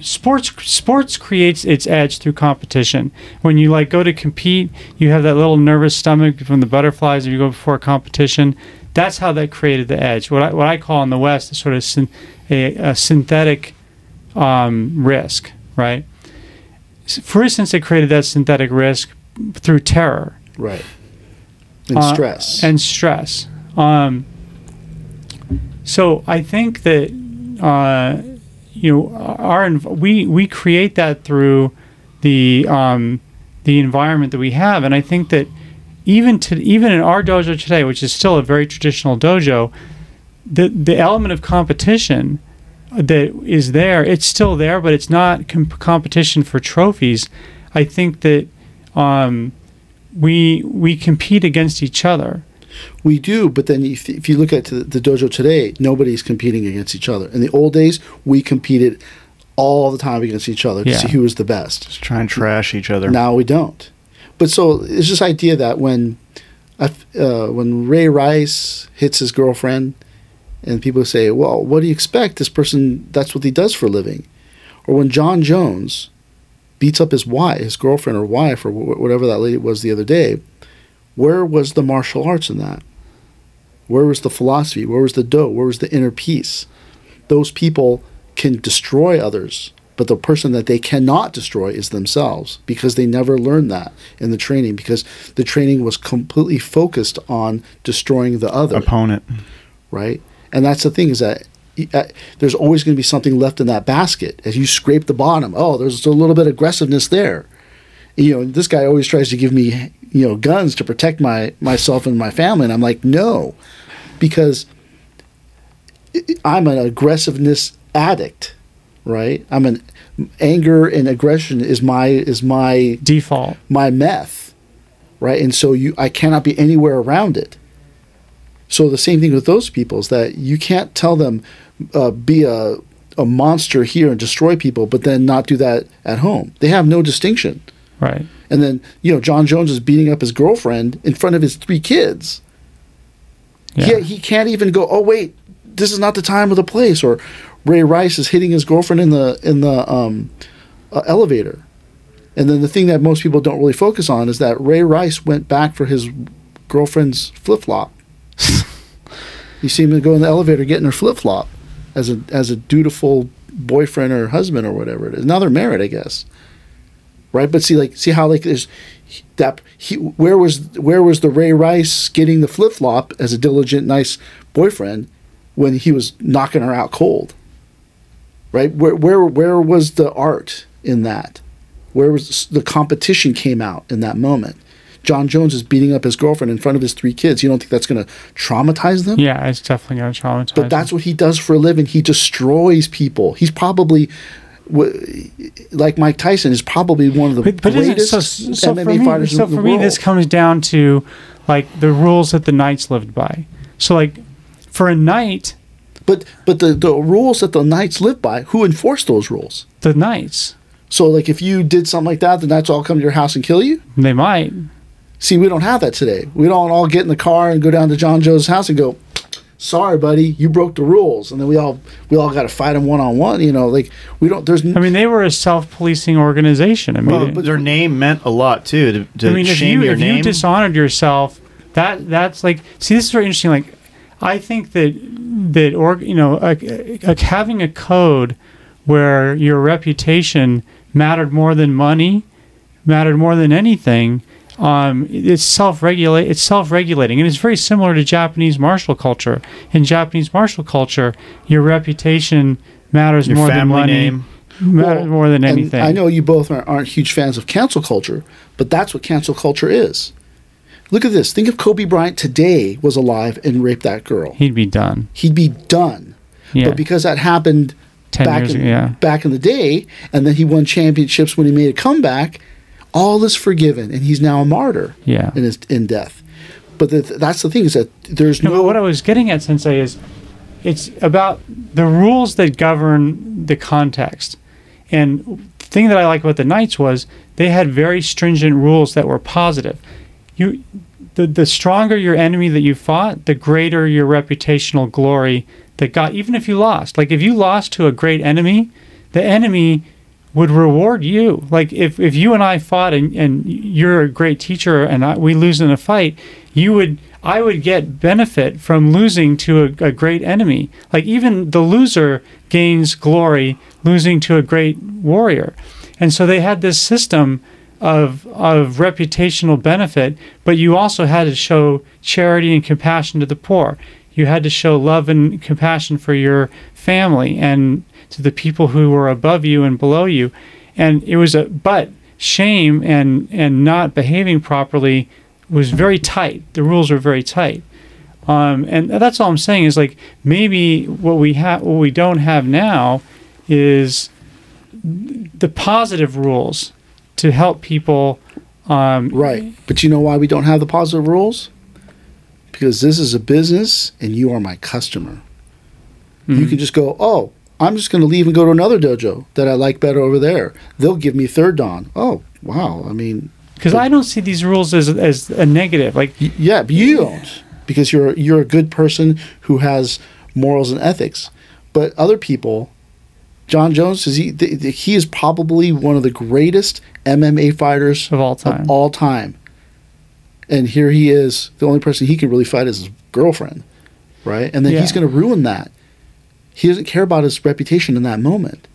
sports, sports creates its edge through competition. When you like go to compete, you have that little nervous stomach from the butterflies. If you go before a competition, that's how that created the edge. What I what I call in the West is sort of syn- a, a synthetic um, risk, right? For instance, it created that synthetic risk through terror right. And uh, stress. and stress. Um, so I think that uh, you know our we we create that through the um, the environment that we have, and I think that even to even in our dojo today, which is still a very traditional dojo, the the element of competition that is there, it's still there, but it's not com- competition for trophies. I think that um, we we compete against each other. We do, but then if, if you look at the, the dojo today, nobody's competing against each other. In the old days, we competed all the time against each other to Yeah. see who was the best. Just try and trash each other. Now we don't. But so it's this idea that when uh, when Ray Rice hits his girlfriend, and people say, "Well, what do you expect? This person, that's what he does for a living," or when Jon Jones beats up his wife, his girlfriend or wife, or wh- whatever that lady was the other day, where was the martial arts in that? Where was the philosophy? Where was the do? Where was the inner peace? Those people can destroy others, but the person that they cannot destroy is themselves because they never learned that in the training because the training was completely focused on destroying the other Opponent. right? And that's the thing is that uh, there's always going to be something left in that basket as you scrape the bottom. Oh, there's a little bit of aggressiveness there. You know, this guy always tries to give me, you know, guns to protect my myself and my family, and I'm like, no, because I'm an aggressiveness addict, right? I'm an anger and aggression is my is my Default. my meth, right? And so you, I cannot be anywhere around it. So the same thing with those people is that you can't tell them uh, be a a monster here and destroy people, but then not do that at home. They have no distinction. Right. And then you know Jon Jones is beating up his girlfriend in front of his three kids. Yeah. He, he can't even go. Oh wait, this is not the time or the place. Or Ray Rice is hitting his girlfriend in the in the um, uh, elevator. And then the thing that most people don't really focus on is that Ray Rice went back for his girlfriend's flip flop. You see him go in the elevator getting her flip flop as a as a dutiful boyfriend or husband or whatever it is. Now they're married, I guess. Right? But see like see how like there's that he where was where was the Ray Rice getting the flip flop as a diligent, nice boyfriend when he was knocking her out cold? Right? Where where where was the art in that? Where was the competition came out in that moment? Jon Jones is beating up his girlfriend in front of his three kids. You don't think that's going to traumatize them? Yeah, it's definitely going to traumatize. But that's what he does for a living. He destroys people. He's probably w- like Mike Tyson is probably one of the but, but greatest so, so MMA for me, fighters so in the for world. me, this comes down to like the rules that the knights lived by. So like for a knight, but but the, the rules that the knights live by, who enforce those rules? the knights So like if you did something like that, the knights all come to your house and kill you. they might. See, we don't have that today. We don't all get in the car and go down to John Joe's house and go, "Sorry, buddy, you broke the rules," and then we all we all got to fight him one on one. You know, like we don't. There's. I mean, they were a self-policing organization. I mean, Well, but their name meant a lot too. To, to I mean, if shame you your if name. you dishonored yourself, that that's like see, this is very interesting. Like, I think that that or you know, like, like having a code where your reputation mattered more than money, mattered more than anything. Um, it's self-regulate. It's self-regulating, and it's very similar to Japanese martial culture. In Japanese martial culture, your reputation matters your more than family money. name. Matters Well, more than anything. I know you both aren't, aren't huge fans of cancel culture, but that's what cancel culture is. Look at this. Think if Kobe Bryant today was alive and raped that girl. He'd be done. He'd be done. Yeah, But because that happened 10 back years in, ago. Yeah. back in the day, and then he won championships when he made a comeback, all is forgiven, and he's now a martyr Yeah. in his in death. But the, that's the thing is that there's No, no. what I was getting at, Sensei, is it's about the rules that govern the context. And the thing that I like about the Knights was they had very stringent rules that were positive. You, the the stronger your enemy that you fought, the greater your reputational glory that got. Even if you lost, like if you lost to a great enemy, the enemy would reward you. Like if, if you and I fought and, and you're a great teacher and I, we lose in a fight, you would I would get benefit from losing to a, a great enemy. Like even the loser gains glory losing to a great warrior. And so they had this system of of reputational benefit, but you also had to show charity and compassion to the poor. You had to show love and compassion for your family and to the people who were above you and below you. And it was a but shame and and not behaving properly was very tight. The rules were very tight. Um, and that's all I'm saying is like maybe what we have what we don't have now is the positive rules to help people um, Right. But you know why we don't have the positive rules? Because this is a business and you are my customer. You Mhm. can just go, oh, I'm just going to leave and go to another dojo that I like better over there. They'll give me third dan. Oh, wow. I mean, because I don't see these rules as as a negative. Like y- yeah, but you don't because you're you're a good person who has morals and ethics. But other people, Jon Jones is he th- th- he is probably one of the greatest MMA fighters of all time. of all time. And here he is, the only person he can really fight is his girlfriend, right? And then Yeah. he's going to ruin that. He doesn't care about his reputation in that moment.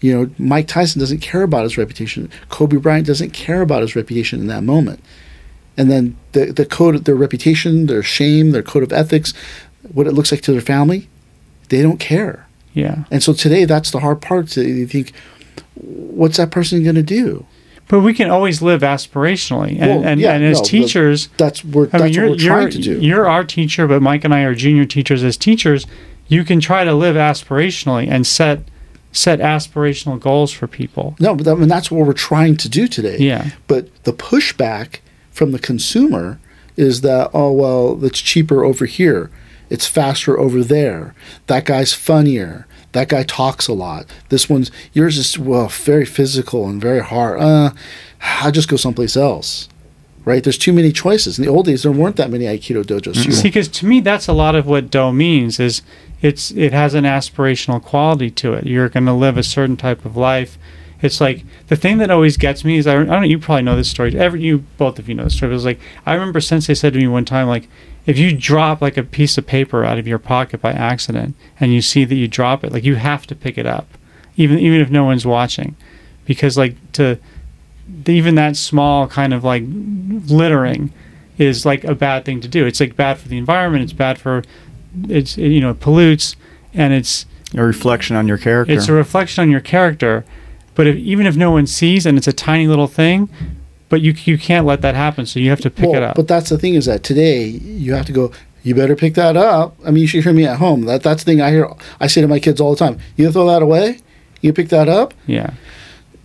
You know, Mike Tyson doesn't care about his reputation. Kobe Bryant doesn't care about his reputation in that moment. And then the the code, their reputation, their shame, their code of ethics, what it looks like to their family, they don't care. yeah. And so today, that's the hard part. To you think, what's that person going to do? But we can always live aspirationally, and Well, and, yeah, and as no, teachers, That's we're, that's mean, what we're trying to do. you're our teacher, but Mike and I are junior teachers. As teachers, you can try to live aspirationally and set set aspirational goals for people. No, but I mean, that's what we're trying to do today. Yeah. But the pushback from the consumer is that, oh, well, it's cheaper over here. It's faster over there. That guy's funnier. That guy talks a lot. This one's, yours is, well, very physical and very hard. Uh, I'll just go someplace else. Right? There's too many choices. In the old days, there weren't that many Aikido dojos. You- See, because to me, that's a lot of what Do means. Is it's it has an aspirational quality to it. You're going to live a certain type of life, It's like the thing that always gets me is I, I don't. You probably know this story. Every you both of you know this story. It was like I remember Sensei said to me one time like if you drop like a piece of paper out of your pocket by accident and you see that you drop it, like you have to pick it up, even even if no one's watching, because like to even that small kind of like littering is like a bad thing to do. It's like bad for the environment. It's bad for it's you know it pollutes and it's A reflection on your character. it's a reflection on your character. But if, even if no one sees and it's a tiny little thing, but you you can't let that happen. So you have to pick well, it up. But that's the thing is that today you have to go. You better pick that up. I mean, you should hear me at home. That that's the thing I hear. I say to my kids all the time. You throw that away. You pick that up. yeah,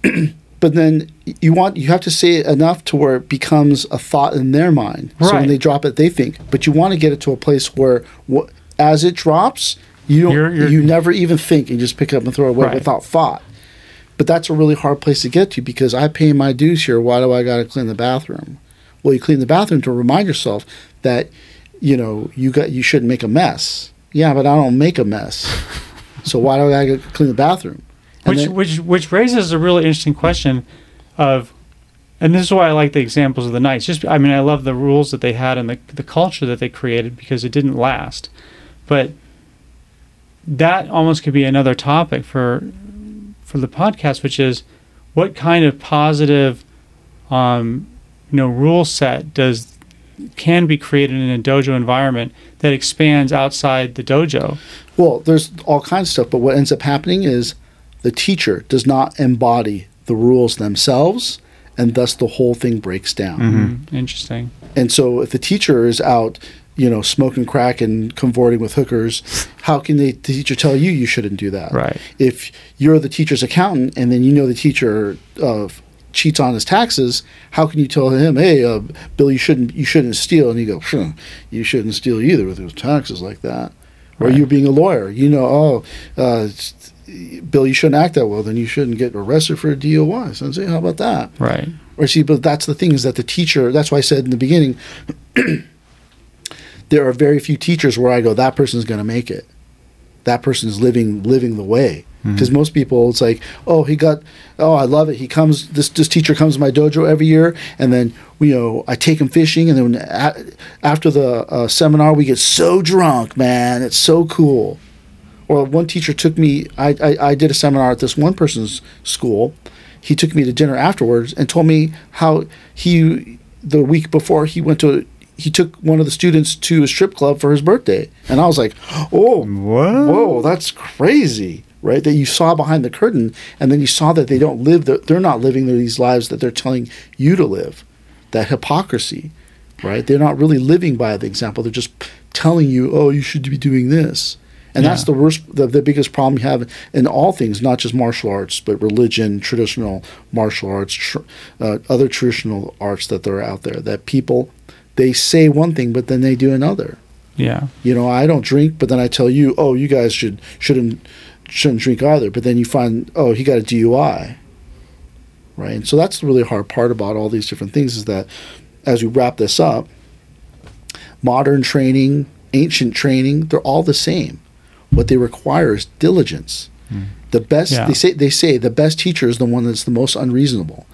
But then you want you have to say it enough to where it becomes a thought in their mind. Right. So when they drop it, they think. But you want to get it to a place where, wh- as it drops, you don't. You're- you're- you never even think. You just pick it up and throw it away Right. without thought. But that's a really hard place to get to because I pay my dues here. Why do I got to clean the bathroom? Well, you clean the bathroom to remind yourself that you know you got you shouldn't make a mess. Yeah, but I don't make a mess. so why do I got to clean the bathroom? Which then- which which raises a really interesting question of and this is why I like the examples of the knights. Just I mean I love the rules that they had and the the culture that they created because it didn't last. But that almost could be another topic for for the podcast, which is what kind of positive um, you know rule set does can be created in a dojo environment that expands outside the dojo. Well, there's all kinds of stuff, but what ends up happening is the teacher does not embody the rules themselves, and thus the whole thing breaks down. Mm, Interesting. And so, if the teacher is out, you know, smoking crack and convorting with hookers, how can they, the teacher tell you you shouldn't do that? Right. If you're the teacher's accountant and then you know the teacher uh, cheats on his taxes, how can you tell him, "Hey, uh, Bill, you shouldn't you shouldn't steal," and you go, "Hmm, "You shouldn't steal either with those taxes like that." Or Right. you being a lawyer, you know, oh, uh, it's- Bill, you shouldn't act that well. Then you shouldn't get arrested for a DUI. So I say, how about that? Right. Or see, but that's the thing is that the teacher. That's why I said in the beginning, there are very few teachers where I go, that person's going to make it. That person's living living the way. Because most people, it's like, oh, he got, oh, I love it. He comes, this this teacher comes to my dojo every year, and then you know I take him fishing, and then a, after the uh, seminar we get so drunk, man, it's so cool. Or one teacher took me. I, I I did a seminar at this one person's school. He took me to dinner afterwards and told me how he the week before he went to he took one of the students to a strip club for his birthday, and I was like, oh, What? whoa, that's crazy, right? That you saw behind the curtain, and then you saw that they don't live. The, they're not living these lives that they're telling you to live. That hypocrisy, right? They're not really living by the example. They're just telling you, oh, you should be doing this. And that's the worst, the, the biggest problem you have in all things, not just martial arts, but religion, traditional martial arts, tr- uh, other traditional arts that are out there. That people, they say one thing, but then they do another. Yeah. You know, I don't drink, but then I tell you, oh, you guys should shouldn't shouldn't drink either. But then you find, oh, he got a DUI, right? And so that's the really hard part about all these different things is that as we wrap this up, modern training, ancient training, they're all the same. What they require is diligence. Hmm. The best Yeah. they say they say the best teacher is the one that's the most unreasonable.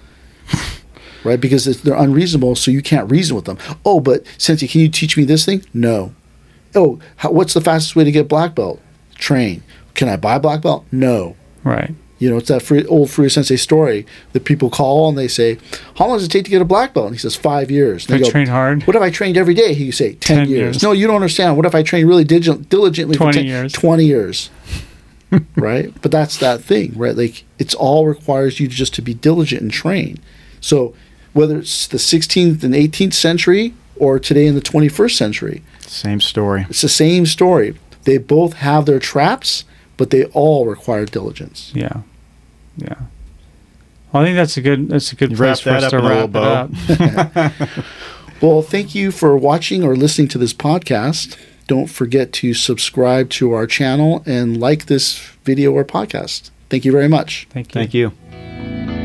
right? Because it's, they're unreasonable, so you can't reason with them. Oh, but Sensei, can you teach me this thing? No. Oh, how, what's the fastest way to get black belt? Train. Can I buy black belt? No. Right. You know, it's that free, old Furuya Sensei story that people call and they say, How long does it take to get a black belt? And he says, Five years. And they I train hard. What if I trained every day? He say, 10, 10 years. years. No, you don't understand. What if I trained really digi- diligently 20 for 10, years. 20 years? right? But that's that thing, right? Like, it's all requires you just to be diligent and train. So, whether it's the 16th and 18th century or today in the 21st century, Same story. it's the same story. They both have their traps, but they all require diligence. Yeah. Yeah. Well, I think that's a good that's a good You place for us to wrap it up. Well, thank you for watching or listening to this podcast. Don't forget to subscribe to our channel and like this video or podcast. Thank you very much. Thank you. Thank you.